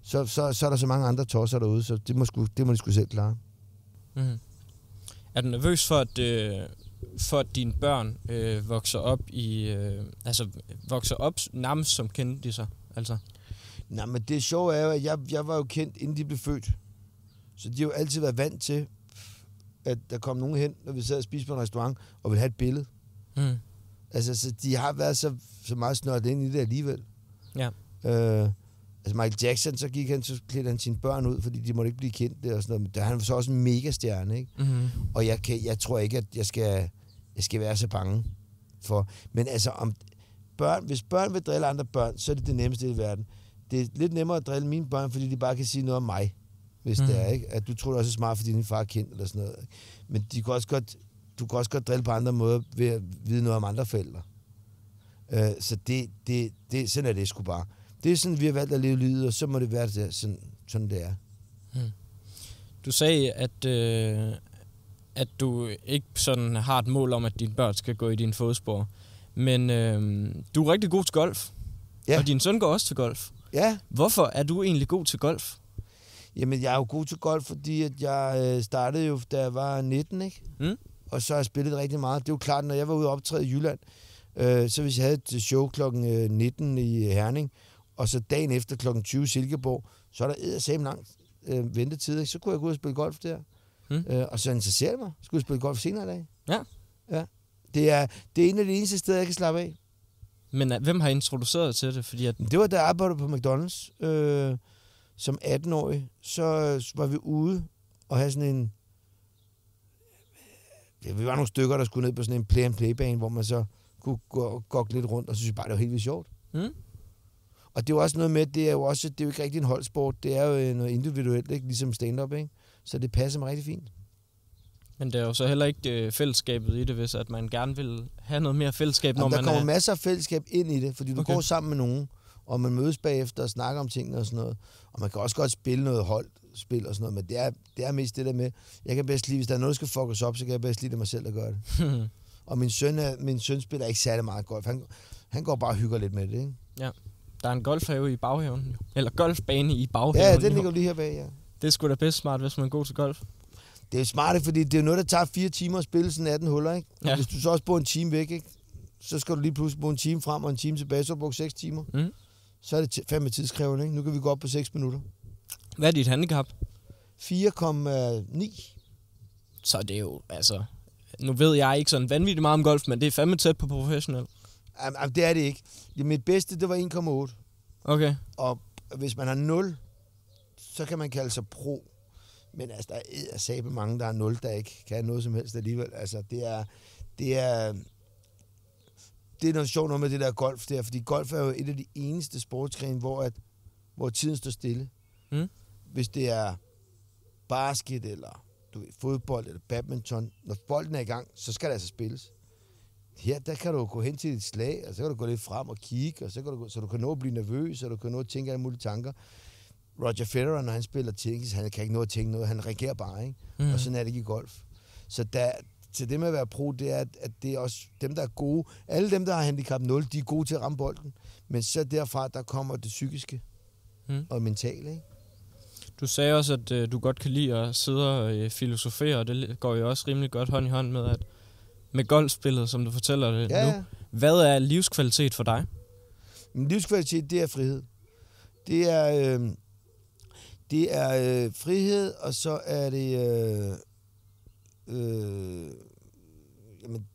Så, så, så er der så mange andre tosser derude, så det må, sgu, det må de sgu selv klare. Mm. Er du nervøs for, at, øh, for at dine børn øh, vokser op i, øh, altså vokser op nærmest som kendiser? Altså, Nej, men det sjove er jo, at jeg, jeg var jo kendt, inden de blev født. Så de har jo altid været vant til, at der kom nogen hen, når vi sad og spiste på en restaurant, og ville have et billede. mm. Altså, så de har været så, så meget snørt ind i det alligevel. Ja. Øh, altså Michael Jackson, så gik han, så klædte han sine børn ud, fordi de måtte ikke blive kendt og sådan noget. Men der, han var så også en megastjerne, ikke? Mm-hmm. Og jeg, kan, jeg tror ikke, at jeg skal, skal være så bange for... Men altså, om børn, hvis børn vil drille andre børn, så er det det nemmeste i verden. Det er lidt nemmere at drille mine børn, fordi de bare kan sige noget om mig, hvis mm. Det er, ikke? At du tror, du er så smart, fordi din far er kendt eller sådan noget. Men de kan også godt, du kan også godt drille på andre måder ved at vide noget om andre forældre. Øh, så det, det, det, sådan er det sgu bare. Det er sådan, vi har valgt at leve livet, og så må det være det, sådan, sådan det er. Du sagde, at, øh, at du ikke sådan har et mål om, at dine børn skal gå i dine fodspor. Men øh, du er rigtig god til golf. Ja. Og din søn går også til golf. Ja, Hvorfor er du egentlig god til golf? Jamen, jeg er jo god til golf, fordi at jeg øh, startede jo, da jeg var 19, ikke? Mm. Og så har jeg spillet rigtig meget. Det er jo klart, når jeg var ude og optræde i Jylland, øh, så hvis jeg havde et show kl. 19 i Herning, og så dagen efter kl. 20 i Silkeborg, så er der eddersame lang øh, ventetid, ikke? Så kunne jeg gå ud og spille golf der. Mm. Øh, og så interesserede det mig. Skulle jeg spille golf senere i dag. Ja. Det er, det er en af de eneste steder, jeg kan slappe af. Men uh, hvem har introduceret til det? Fordi at, Det var da jeg arbejdede på McDonald's øh, som 18-årig. Så øh, var vi ude og have sådan en... Ja, vi var nogle stykker, der skulle ned på sådan en play-and-play-bane, hvor man så kunne gå, gå lidt rundt, og så synes jeg bare, det var helt vildt sjovt. mm? Og det er jo også noget med, det er jo også, det er jo ikke rigtig en holdsport, det er jo øh, noget individuelt, ikke? ligesom stand-up, ikke? Så det passer mig rigtig fint. Men det er jo så heller ikke øh, fællesskabet i det, hvis at man gerne vil have noget mere fællesskab, når Jamen, der man kommer er... masser af fællesskab ind i det, fordi du Okay. går sammen med nogen, og man mødes bagefter og snakker om tingene og sådan noget. Og man kan også godt spille noget holdspil og sådan noget, men det er, det er mest det der med, jeg kan bedst lide, hvis der er noget, der skal fuckes op, så kan jeg bedst lide det mig selv, der gør det. Og min søn, er, min søn spiller ikke særlig meget golf. Han, han går bare og hygger lidt med det, ikke? Der er en golfhave i baghaven. jo. Eller golfbane i baghaven. Ja, den ligger lige her bag, ja. Det er sgu da bedst smart, hvis man er god til golf. Det er smart, fordi det er noget, der tager fire timer at spille sådan 18 huller, ikke? Ja. Hvis du så også bor en time væk, ikke? Så skal du lige pludselig bo en time frem og en time tilbage, så har du brugt 6 timer. Mm. Så er det fandme tidskrævende, ikke? Nu kan vi gå op på 6 minutter. Hvad er dit handicap? 4,9. Så det er jo, altså... Nu ved jeg ikke sådan vanvittigt meget om golf, men det er fandme tæt på professionel. Jamen, det er det ikke. Mit bedste, det var 1,8. Okay. Og hvis man har 0, så kan man kalde sig pro. Men altså, der er sabe mange, der har 0, der ikke kan noget som helst alligevel. Altså, det er... Det er det er noget sjovt noget med det der golf der, fordi golf er jo et af de eneste sportsgrene, hvor, at, hvor tiden står stille. Mm. Hvis det er basket, eller du ved, fodbold, eller badminton, når bolden er i gang, så skal der altså spilles. Her, der kan du gå hen til et slag, og så kan du gå lidt frem og kigge, og så, kan du, så du kan nå at blive nervøs, og du kan nå at tænke alle mulige tanker. Roger Federer, når han spiller tennis, han kan ikke nå at tænke noget, han reagerer bare, ikke? Mm. Og sådan er det ikke i golf. Så der, til det med at være pro, det er, at, det er også dem, der er gode. Alle dem, der har handicap 0, de er gode til at ramme bolden. Men så derfra, der kommer det psykiske Mm. og mentale, ikke? Du sagde også, at øh, du godt kan lide at sidde og øh, filosofere, og det går jo også rimelig godt hånd i hånd med, at med golfspillet, som du fortæller det Ja, nu. Hvad er livskvalitet for dig? Men livskvalitet, det er frihed. Det er, øh, det er øh, frihed, og så er det... Øh, øh, jamen,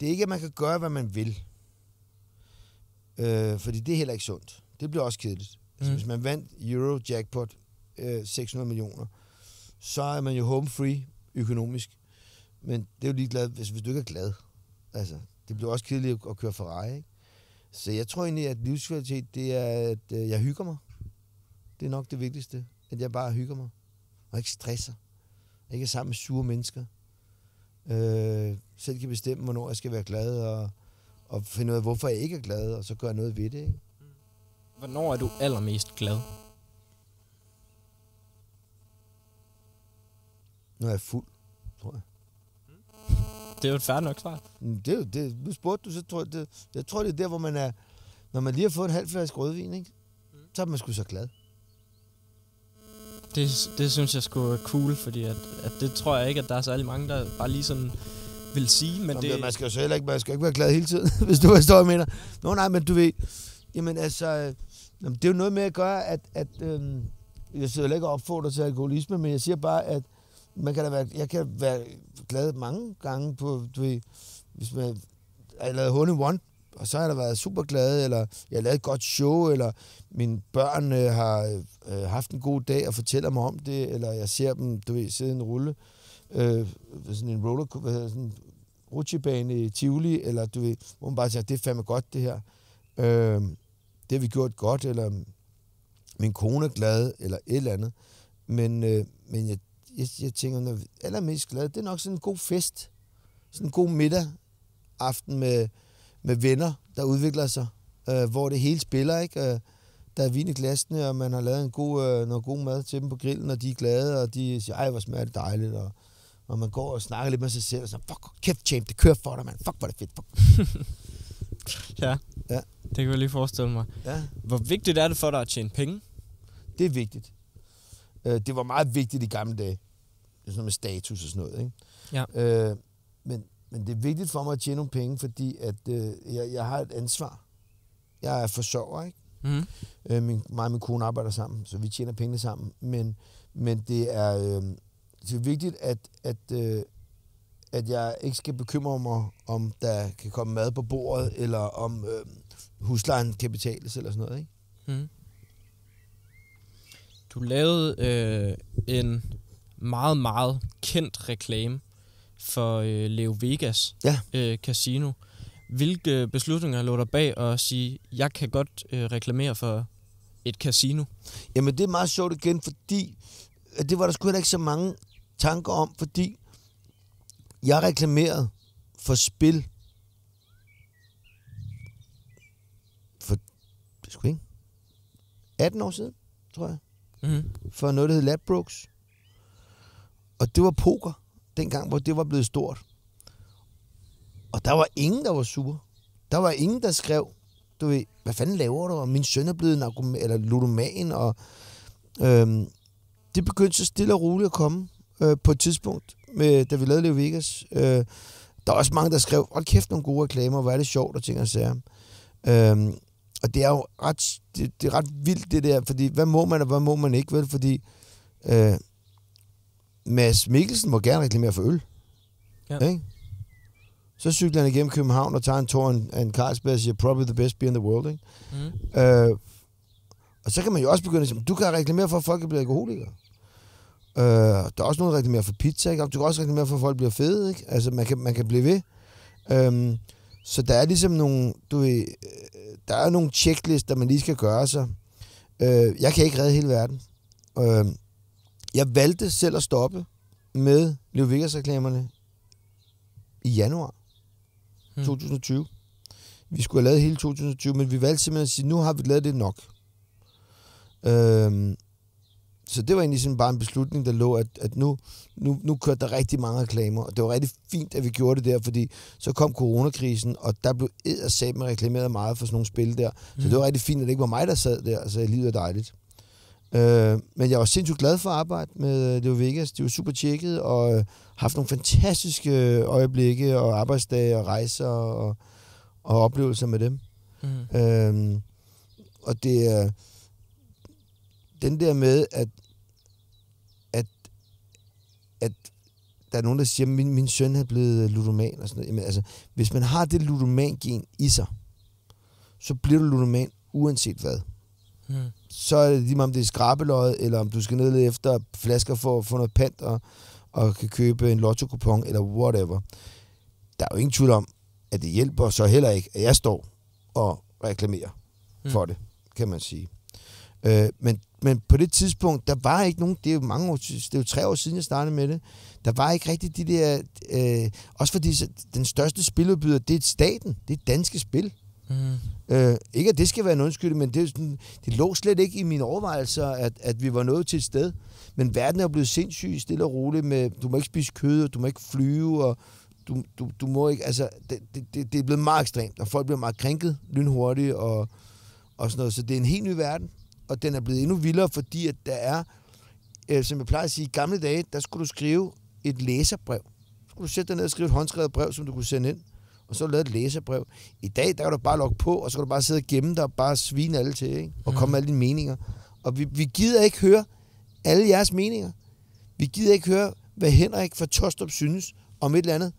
det er ikke, at man kan gøre, hvad man vil. Øh, fordi det er heller ikke sundt. Det bliver også kedeligt. Mm. Altså, Mm. hvis man vandt Euro Jackpot øh, 600 millioner, så er man jo home free økonomisk. Men det er jo lige glad, hvis, hvis du ikke er glad. Altså, det bliver også kedeligt at, at køre Ferrari, ikke? Så jeg tror egentlig, at livskvalitet, det er, at øh, jeg hygger mig. Det er nok det vigtigste. At jeg bare hygger mig. Og ikke stresser. Og ikke er sammen med sure mennesker. Øh, selv kan bestemme, hvornår jeg skal være glad, og, og finde ud af, hvorfor jeg ikke er glad, og så gøre noget ved det. Ikke? Hvornår er du allermest glad? Når jeg er fuld, tror jeg. Det er jo et færdigt nok svar. Men Det er jo det. Nu spurgte du, så tror jeg, det, jeg tror, det er der, hvor man er, når man lige har fået en halv flaske rødvin, ikke? så er man sgu så glad. Det, det synes jeg skulle er cool, fordi at, at det tror jeg ikke, at der er særlig mange, der bare lige sådan vil sige. Men Men det. Man skal jo så heller ikke, man skal ikke være glad hele tiden, hvis du forstår, hvad jeg mener. Nå nej, men du ved, jamen altså, øh, jamen, det er jo noget med at gøre, at, at øhm, jeg sidder ikke og opfordrer til alkoholisme, men jeg siger bare, at man kan da være, jeg kan være glad mange gange på, du ved, hvis man har lavet in one, og så har jeg da været super glad, eller jeg har lavet et godt show, eller mine børn øh, har øh, haft en god dag og fortæller mig om det, eller jeg ser dem, du ved, sidde i en rulle, øh, sådan en roller, hvad hedder, sådan en rutsjebane i Tivoli, eller du ved, hvor man bare siger, det er fandme godt det her. Øh, det har vi gjort godt, eller min kone er glad, eller et eller andet. Men, øh, men jeg, jeg, jeg tænker, når jeg er allermest glad, det er nok sådan en god fest. Sådan en god middag aften med, med venner, der udvikler sig, øh, hvor det hele spiller, ikke? Øh, der er vin i glasene, og man har lavet en god, øh, noget god mad til dem på grillen, og de er glade, og de siger, ej, hvor smager det dejligt, og, og man går og snakker lidt med sig selv, og så, fuck, kæft, champ, det kører for dig, mand. Fuck, hvor er det fedt. Fuck. ja, Ja. det kan jeg lige forestille mig. Ja, Hvor vigtigt er det for dig at tjene penge? det er vigtigt. Øh, det var meget vigtigt i gamle dage. Det er sådan med status og sådan noget, ikke? Ja. Øh, men, men det er vigtigt for mig at tjene nogle penge, fordi at, øh, jeg, jeg har et ansvar. Jeg er forsørger, ikke? Mm. Øh, min, mig og min kone arbejder sammen, så vi tjener pengene sammen. Men, men det, er, øh, det er vigtigt, at, at, øh, at jeg ikke skal bekymre mig, om der kan komme mad på bordet, eller om øh, huslejen kan betales, eller sådan noget, ikke? Mm. Du lavede øh, en meget, meget kendt reklame for øh, Leo Vegas Ja. øh, Casino. Hvilke beslutninger lå der bag at sige, jeg kan godt øh, reklamere for et casino? Jamen, det er meget sjovt igen, fordi det var der sgu heller ikke så mange tanker om, fordi jeg reklamerede for spil for, sgu ikke, 18 år siden, tror jeg, Mm. for noget, der hed Ladbrokes. Og det var poker, dengang, hvor det var blevet stort. Og der var ingen, der var sur. Der var ingen, der skrev, du ved, hvad fanden laver du? Og min søn er blevet narkoman, eller ludoman, og øhm, det begyndte så stille og roligt at komme øh, på et tidspunkt, med, da vi lavede Leo Vegas. Øh, der er også mange, der skrev, hold kæft nogle gode reklamer, hvor er det sjovt, og ting og sager. Øhm, og det er jo ret, det, det er ret vildt det der, fordi hvad må man, og hvad må man ikke, vel? Fordi øh, Mads Mikkelsen må gerne reklamere for øl. Ja. Ikke? Så cykler han igennem København og tager en tår af en, Carlsberg og siger, probably the best beer in the world. Ikke? Mm. Øh, og så kan man jo også begynde at sige, du kan reklamere for, at folk bliver alkoholikere. Øh, der er også nogen, der reklamerer for pizza, ikke? Du kan også reklamere for, at folk bliver fede, ikke? Altså, man kan, man kan blive ved. Øhm, så der er ligesom nogle, du ved, øh, der er nogle checklister, man lige skal gøre sig. Øh, jeg kan ikke redde hele verden. Øh, jeg valgte selv at stoppe med Leo Vegas-reklamerne i januar Hmm. 2020. Vi skulle have lavet hele 2020, men vi valgte simpelthen at sige, nu har vi lavet det nok. Øhm, så det var egentlig sådan bare en beslutning, der lå, at, at nu, nu, nu kørte der rigtig mange reklamer, og det var rigtig fint, at vi gjorde det der, fordi så kom coronakrisen, og der blev eddersat med reklameret meget for sådan nogle spil der. Så Mm. det var rigtig fint, at det ikke var mig, der sad der, altså livet er dejligt. Øh, men jeg var sindssygt glad for at arbejde med øh, Leo Vegas. Det var super tjekket, og øh, haft nogle fantastiske øh, øjeblikke, og arbejdsdage, og rejser, og, og oplevelser med dem. Mm. Øhm, og det er den der med, at, at, at der er nogen, der siger, at min, min søn er blevet ludoman og sådan noget. Jamen, altså, hvis man har det ludoman-gen i sig, så bliver du ludoman uanset hvad. Mm. Så er det lige meget, om det er skrabeløjet, eller om du skal ned efter flasker for at få noget pant, og, og kan købe en lotto eller whatever. Der er jo ingen tvivl om, at det hjælper så heller ikke, at jeg står og reklamerer Mm. for det, kan man sige. Øh, men, men på det tidspunkt, der var ikke nogen, det er jo mange år, det er jo tre år siden, jeg startede med det, der var ikke rigtig de der, øh, også fordi den største spiludbyder, det er staten, det er danske spil. Mm. Øh, ikke at det skal være en undskyldning, men det, sådan, det lå slet ikke i mine overvejelser, at, at vi var nået til et sted. Men verden er blevet sindssyg, stille og roligt med, du må ikke spise kød, og du må ikke flyve, og du, du, du må ikke, altså, det, det, det, det er blevet meget ekstremt, og folk bliver meget krænket lynhurtigt, og, og sådan noget. Så det er en helt ny verden, og den er blevet endnu vildere, fordi at der er, øh, som jeg plejer at sige, i gamle dage, der skulle du skrive et læserbrev. Så skulle du sætte dig ned og skrive et håndskrevet brev, som du kunne sende ind, og så lavede et læserbrev. I dag, der kan du bare logge på, og så kan du bare sidde og gemme dig og bare svine alle til, ikke? og komme med alle dine meninger. Og vi, vi gider ikke høre alle jeres meninger. Vi gider ikke høre, hvad Henrik fra Tostrup synes om et eller andet.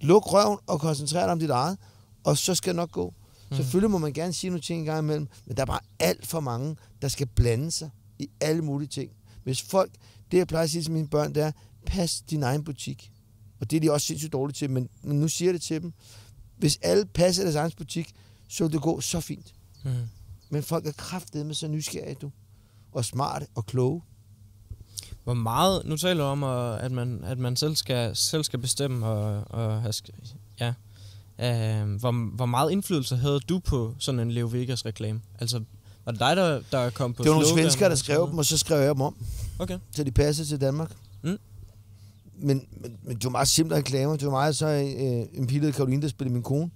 Luk røven og koncentrer dig om dit eget, og så skal det nok gå. Mm. Selvfølgelig må man gerne sige nogle ting en gang imellem, men der er bare alt for mange, der skal blande sig i alle mulige ting. Hvis folk, det jeg plejer at sige til mine børn, det er, pas din egen butik. Og det er de også sindssygt dårlige til, men, men nu siger det til dem. Hvis alle passer deres egen butik, så vil det gå så fint. Mm. Men folk er kraftedeme så nysgerrige, du. Og smarte og kloge. Hvor meget, nu taler du om, at man, at man selv, skal, selv skal bestemme, og, og have, ja, øh, hvor, hvor meget indflydelse havde du på sådan en Leo Vegas reklame? Altså, var det dig, der, der kom på Det var nogle slogan svenskere, der skrev dem, og så skrev jeg dem om, Okay. så de passede til Danmark. Mm. Men, men, men det var meget simple reklamer. Det var meget så øh, en der Karoline, der spillede min kone.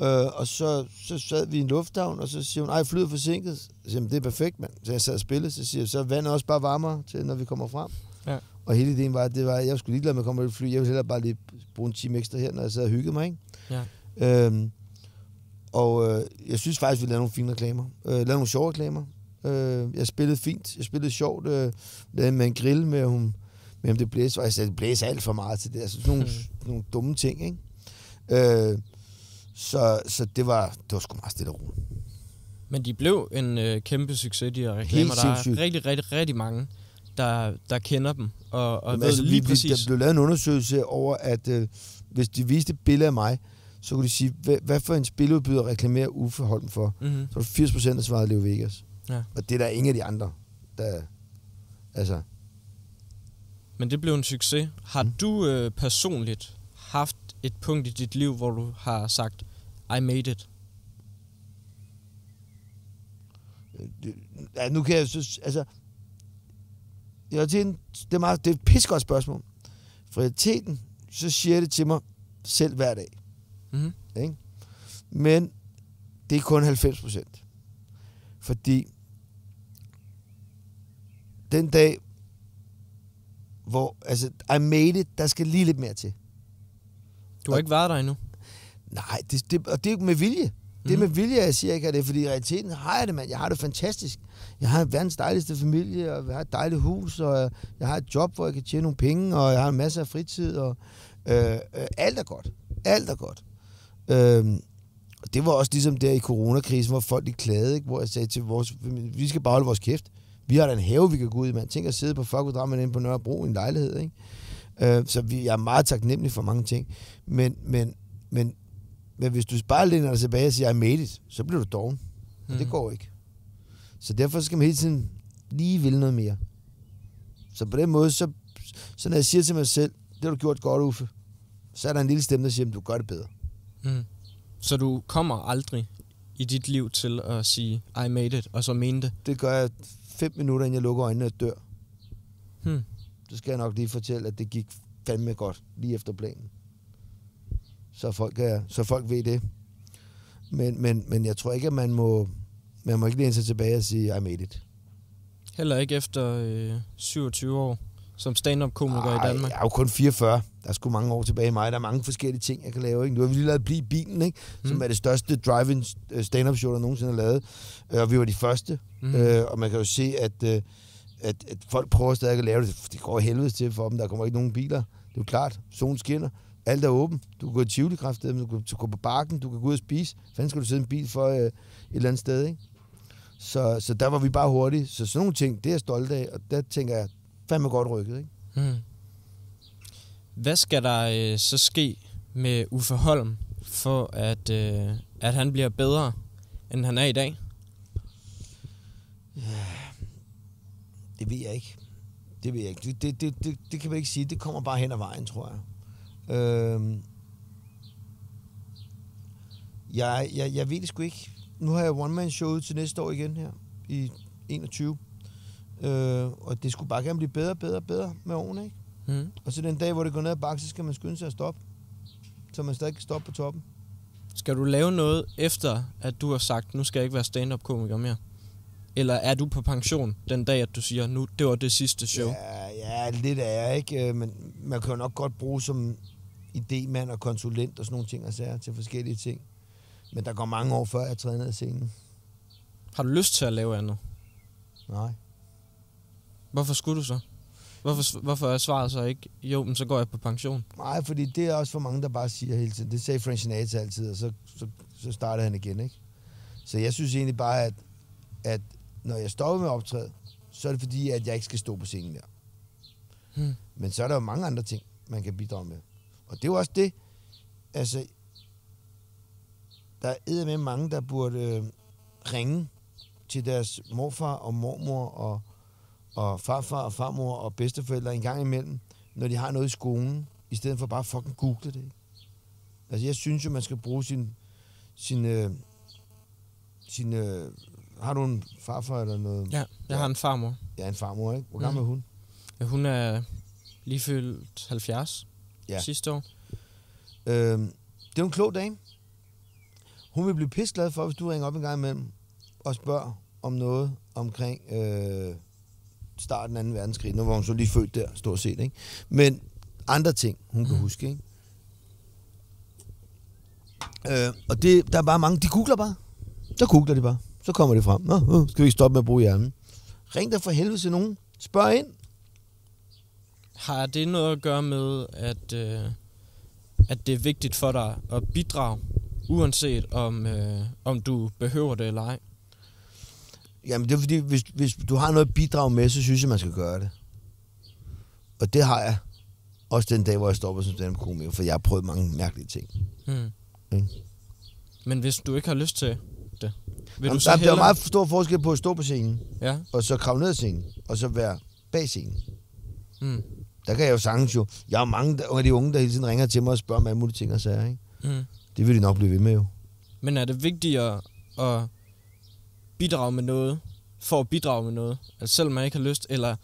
Øh, og så, så sad vi i en lufthavn, og så siger hun, ej, flyet er forsinket. Så siger det er perfekt, mand. Så jeg sad og spillede, så siger jeg, så er vandet også bare varmere til, når vi kommer frem. Ja. Og hele ideen var, at det var, jeg skulle ligeglad med at komme med et fly. Jeg ville hellere bare lige bruge en time ekstra her, når jeg sad og hyggede mig, ikke? Ja. Øhm, og øh, jeg synes faktisk, vi lavede nogle fine reklamer. Øh, lavede nogle sjove reklamer. Øh, jeg spillede fint. Jeg spillede sjovt. Øh, lavede med en grill med, hun, om det blæser. Og jeg sagde, det blæser alt for meget til det. Altså, sådan nogle, Mm. nogle dumme ting, ikke? Øh, så, så det var, det var sgu meget stille og roligt. Men de blev en øh, kæmpe succes, de her reklamer. Der er rigtig, rigtig, rigtig mange, der, der kender dem, og, og Jamen, ved altså, lige vi, vi, præcis. der blev lavet en undersøgelse over, at øh, hvis de viste et billede af mig, så kunne de sige, hvad, hvad for en spiludbyder reklamerer Uffe Holm for? Mm-hmm. Så var det 80 procent, der svarede Leo Vegas. Ja. Og det er der ingen af de andre, der... Altså, Men det blev en succes. Har Mm. du øh, personligt haft et punkt i dit liv, hvor du har sagt, I made it? øh, ja, nu kan jeg så... Altså, jeg tænker, det er, meget, det er et pissegodt spørgsmål. For realiteten, så siger det til mig selv hver dag. Mm-hmm. Ikke? Men det er kun 90 procent. Fordi den dag, hvor, altså, I made it, der skal lige lidt mere til. Du har ikke været der endnu. Nej, det, det, og det er med vilje. Det er Mhm. med vilje, jeg siger ikke, at det er, fordi i realiteten har jeg det, mand. Jeg har det fantastisk. Jeg har verdens dejligste familie, og jeg har et dejligt hus, og jeg, har et job, hvor jeg kan tjene nogle penge, og jeg har en masse af fritid, og øh, øh, alt er godt. Alt er godt. Og det var også ligesom der i coronakrisen, hvor folk de klagede, ikke? hvor jeg sagde til vores vi skal bare holde vores kæft. Vi har da en have, vi kan gå ud i, mand. Tænk at sidde på 40 kvadratmeter inde på Nørrebro i en lejlighed, ikke? Øh, så vi, jeg er meget taknemmelig for mange ting. Men, men, men, men hvis du bare læner dig tilbage og siger, I made it, så bliver du doven. Og det Mhm. går ikke. Så derfor skal man hele tiden lige ville noget mere. Så på den måde, så, så når jeg siger til mig selv, det har du gjort godt, Uffe, så er der en lille stemme, der siger, at du gør det bedre. Mm. Så du kommer aldrig i dit liv til at sige, I made it, og så mene det. Det gør jeg fem minutter, inden jeg lukker øjnene og dør. Hmm. Så skal jeg nok lige fortælle, at det gik fandme godt, lige efter planen. Så folk, er, så folk ved det. Men, men, men jeg tror ikke, at man må, man må ikke læne sig tilbage og sige, I made it. Heller ikke efter øh, 27 år som stand-up-komiker i Danmark. Jeg er jo kun 44. Der er sgu mange år tilbage i mig. Der er mange forskellige ting, jeg kan lave. Ikke? Nu har vi lige lavet Bliv i bilen, ikke? som Mm. er det største drive-in øh, stand-up show, der nogensinde er lavet. Øh, Og vi var de første. Mm. Øh, og man kan jo se, at, øh, at, at folk prøver stadig at lave det. Det går helvede til for dem. Der kommer ikke nogen biler. Det er jo klart. Solen skinner. Alt er åbent. Du kan gå i tivoli du kan gå på bakken, du kan gå ud og spise. Fanden skal du sidde i en bil for øh, et eller andet sted, ikke? Så, så der var vi bare hurtige. Så sådan nogle ting, det er jeg stolt af. Og der tænker jeg, fandme godt rykket, ikke? Mm. Hvad skal der øh, så ske med Uffe Holm, for at, øh, at han bliver bedre, end han er i dag? Det ved jeg ikke. Det ved jeg ikke. Det, det, det, det, det kan man ikke sige. Det kommer bare hen ad vejen, tror jeg. Øhm, jeg, jeg, jeg ved det sgu ikke. Nu har jeg one-man-showet til næste år igen her i 21. Øh, og det skulle bare gerne blive bedre, bedre, bedre med årene, ikke? Mm. Og så den dag, hvor det går ned ad bakke, så skal man skynde sig at stoppe. Så man stadig kan stoppe på toppen. Skal du lave noget efter, at du har sagt, nu skal jeg ikke være stand-up-komiker mere? Eller er du på pension den dag, at du siger, nu det var det sidste show? Ja, ja, lidt er jeg, ikke? Øh, Men man kan jo nok godt bruge som idémand og konsulent og sådan nogle ting og sager til forskellige ting. Men der går mange år før jeg træder ned af scenen. Har du lyst til at lave andet? Nej. Hvorfor skulle du så? Hvorfor, hvorfor er svaret så ikke, jo, men så går jeg på pension? Nej, fordi det er også for mange, der bare siger hele tiden. Det sagde Frank Sinatra altid, og så, så, så startede han igen, ikke? Så jeg synes egentlig bare, at, at når jeg stopper med at optræde, så er det fordi, at jeg ikke skal stå på scenen mere. Hmm. Men så er der jo mange andre ting, man kan bidrage med. Og det er jo også det, altså, der er med mange, der burde øh, ringe til deres morfar og mormor og, og farfar og farmor og bedsteforældre en gang imellem, når de har noget i skolen, i stedet for bare fucking google det. Altså, jeg synes jo, man skal bruge sin, sin, øh, sin øh, har du en farfar eller noget? Ja, jeg har en farmor. Ja, en farmor, ikke? Hvor gammel er hun? Ja, hun er lige fyldt 70 Ja. ja. sidste år. Øhm, det er en klog dame. Hun vil blive pissglad for, hvis du ringer op en gang imellem og spørger om noget omkring øh, starten af 2. verdenskrig. Nu var hun så lige født der, stort set. Ikke? Men andre ting, hun kan Mm. huske. Ikke? Øh, og det, der er bare mange, de googler bare. Så googler de bare. Så kommer det frem. Nå, øh, skal vi ikke stoppe med at bruge hjernen? Ring der for helvede til nogen. Spørg ind. Har det noget at gøre med, at, øh, at det er vigtigt for dig at bidrage, uanset om, øh, om du behøver det eller ej? Jamen, det er fordi, hvis, hvis du har noget at bidrage med, så synes jeg, man skal gøre det. Og det har jeg. Også den dag, hvor jeg stopper som stand komiker, for jeg har prøvet mange mærkelige ting. Ikke? Men hvis du ikke har lyst til det, vil Jamen, du så der, der er hellere... meget stor forskel på at stå på scenen, Ja. og så kravle ned ad scenen, og så være bag scenen. Mm. Der kan jeg jo sagtens jo. Jeg har mange af de unge, der hele tiden ringer til mig og spørger mig alle mulige ting og sager, ikke? Mm. Det vil de nok blive ved med jo. Men er det vigtigere at bidrage med noget, for at bidrage med noget, altså selvom man ikke har lyst, eller,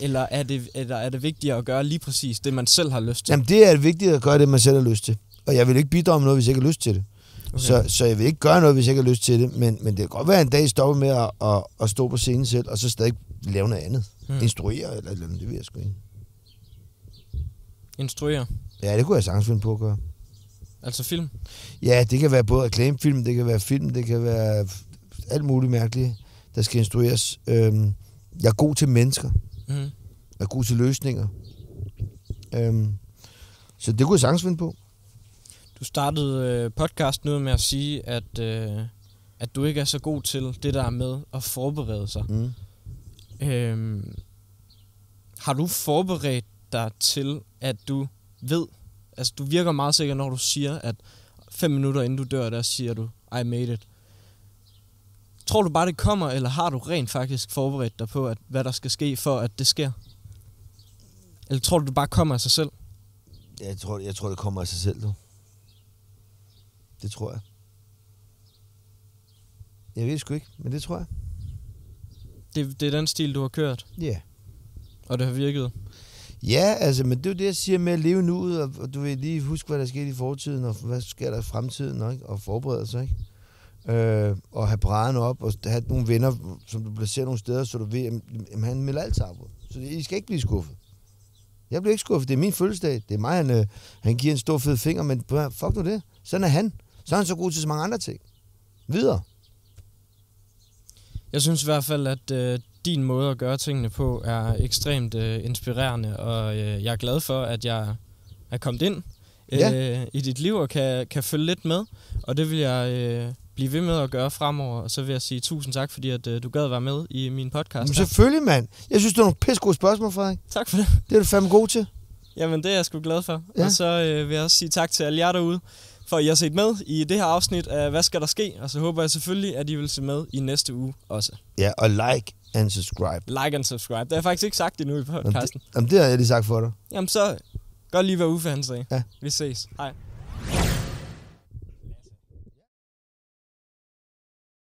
eller, er det, eller er det vigtigere at gøre lige præcis det, man selv har lyst til? Jamen, det er vigtigt at gøre det, man selv har lyst til. Og jeg vil ikke bidrage med noget, hvis jeg ikke har lyst til det. Okay. Så, så jeg vil ikke gøre noget, hvis jeg ikke har lyst til det. Men, men det kan godt være, at en dag stopper med at, at, at stå på scenen selv, og så stadig lave noget andet. Hmm. Mm. Instruere eller eller andet, det ved jeg sgu ikke. Instruere. Ja, det kunne jeg sagtens finde på at gøre. Altså film. Ja, det kan være både reklamefilm, det kan være film, det kan være alt muligt mærkeligt, der skal instrueres. Øhm, jeg er god til mennesker. Mm. Jeg er god til løsninger. Øhm, så det kunne jeg sagtens finde på. Du startede øh, podcasten ud med at sige, at, øh, at du ikke er så god til det der med at forberede sig. Mm. Øhm, har du forberedt dig til, at du ved, altså du virker meget sikker, når du siger, at fem minutter inden du dør, der siger du, I made it. Tror du bare, det kommer, eller har du rent faktisk forberedt dig på, at, hvad der skal ske, for at det sker? Eller tror du, det bare kommer af sig selv? Jeg tror, jeg tror, det kommer af sig selv, du. Det tror jeg. Jeg ved sgu ikke, men det tror jeg. Det, det er den stil, du har kørt, Ja. Yeah. og det har virket. Ja, altså, men det er jo det, jeg siger med at leve nuet, og, og du vil lige huske, hvad der skete i fortiden, og hvad sker der i fremtiden, ikke? og forberede sig, ikke? Øh, og have brædderne op, og have nogle venner, som du placerer nogle steder, så du ved, at han melder alt sammen. Så det, I skal ikke blive skuffet. Jeg bliver ikke skuffet. Det er min fødselsdag. Det er mig, han, øh, han giver en stor fed finger, men fuck nu det. Sådan er han. Så er han så god til så mange andre ting. Videre. Jeg synes i hvert fald, at øh, din måde at gøre tingene på er ekstremt øh, inspirerende, og øh, jeg er glad for, at jeg er kommet ind øh, Ja. i dit liv og kan, kan følge lidt med, og det vil jeg øh, blive ved med at gøre fremover, og så vil jeg sige tusind tak, fordi at, øh, du gad være med i min podcast. Men selvfølgelig, mand. Jeg synes, det er nogle pisse gode spørgsmål, Frederik. Tak for det. Det er du fandme god til. Jamen, det er jeg sgu glad for. Ja. Og så øh, vil jeg også sige tak til alle jer derude, for at I har set med i det her afsnit af Hvad skal der ske? Og så håber jeg selvfølgelig, at I vil se med i næste uge også. Ja, og like and subscribe. Like and subscribe. Det har jeg faktisk ikke sagt endnu i Jamen, podcasten. det, jamen, det har jeg lige sagt for dig. Jamen så, godt lige hvad Uffe han sagde. Ja. Vi ses. Hej.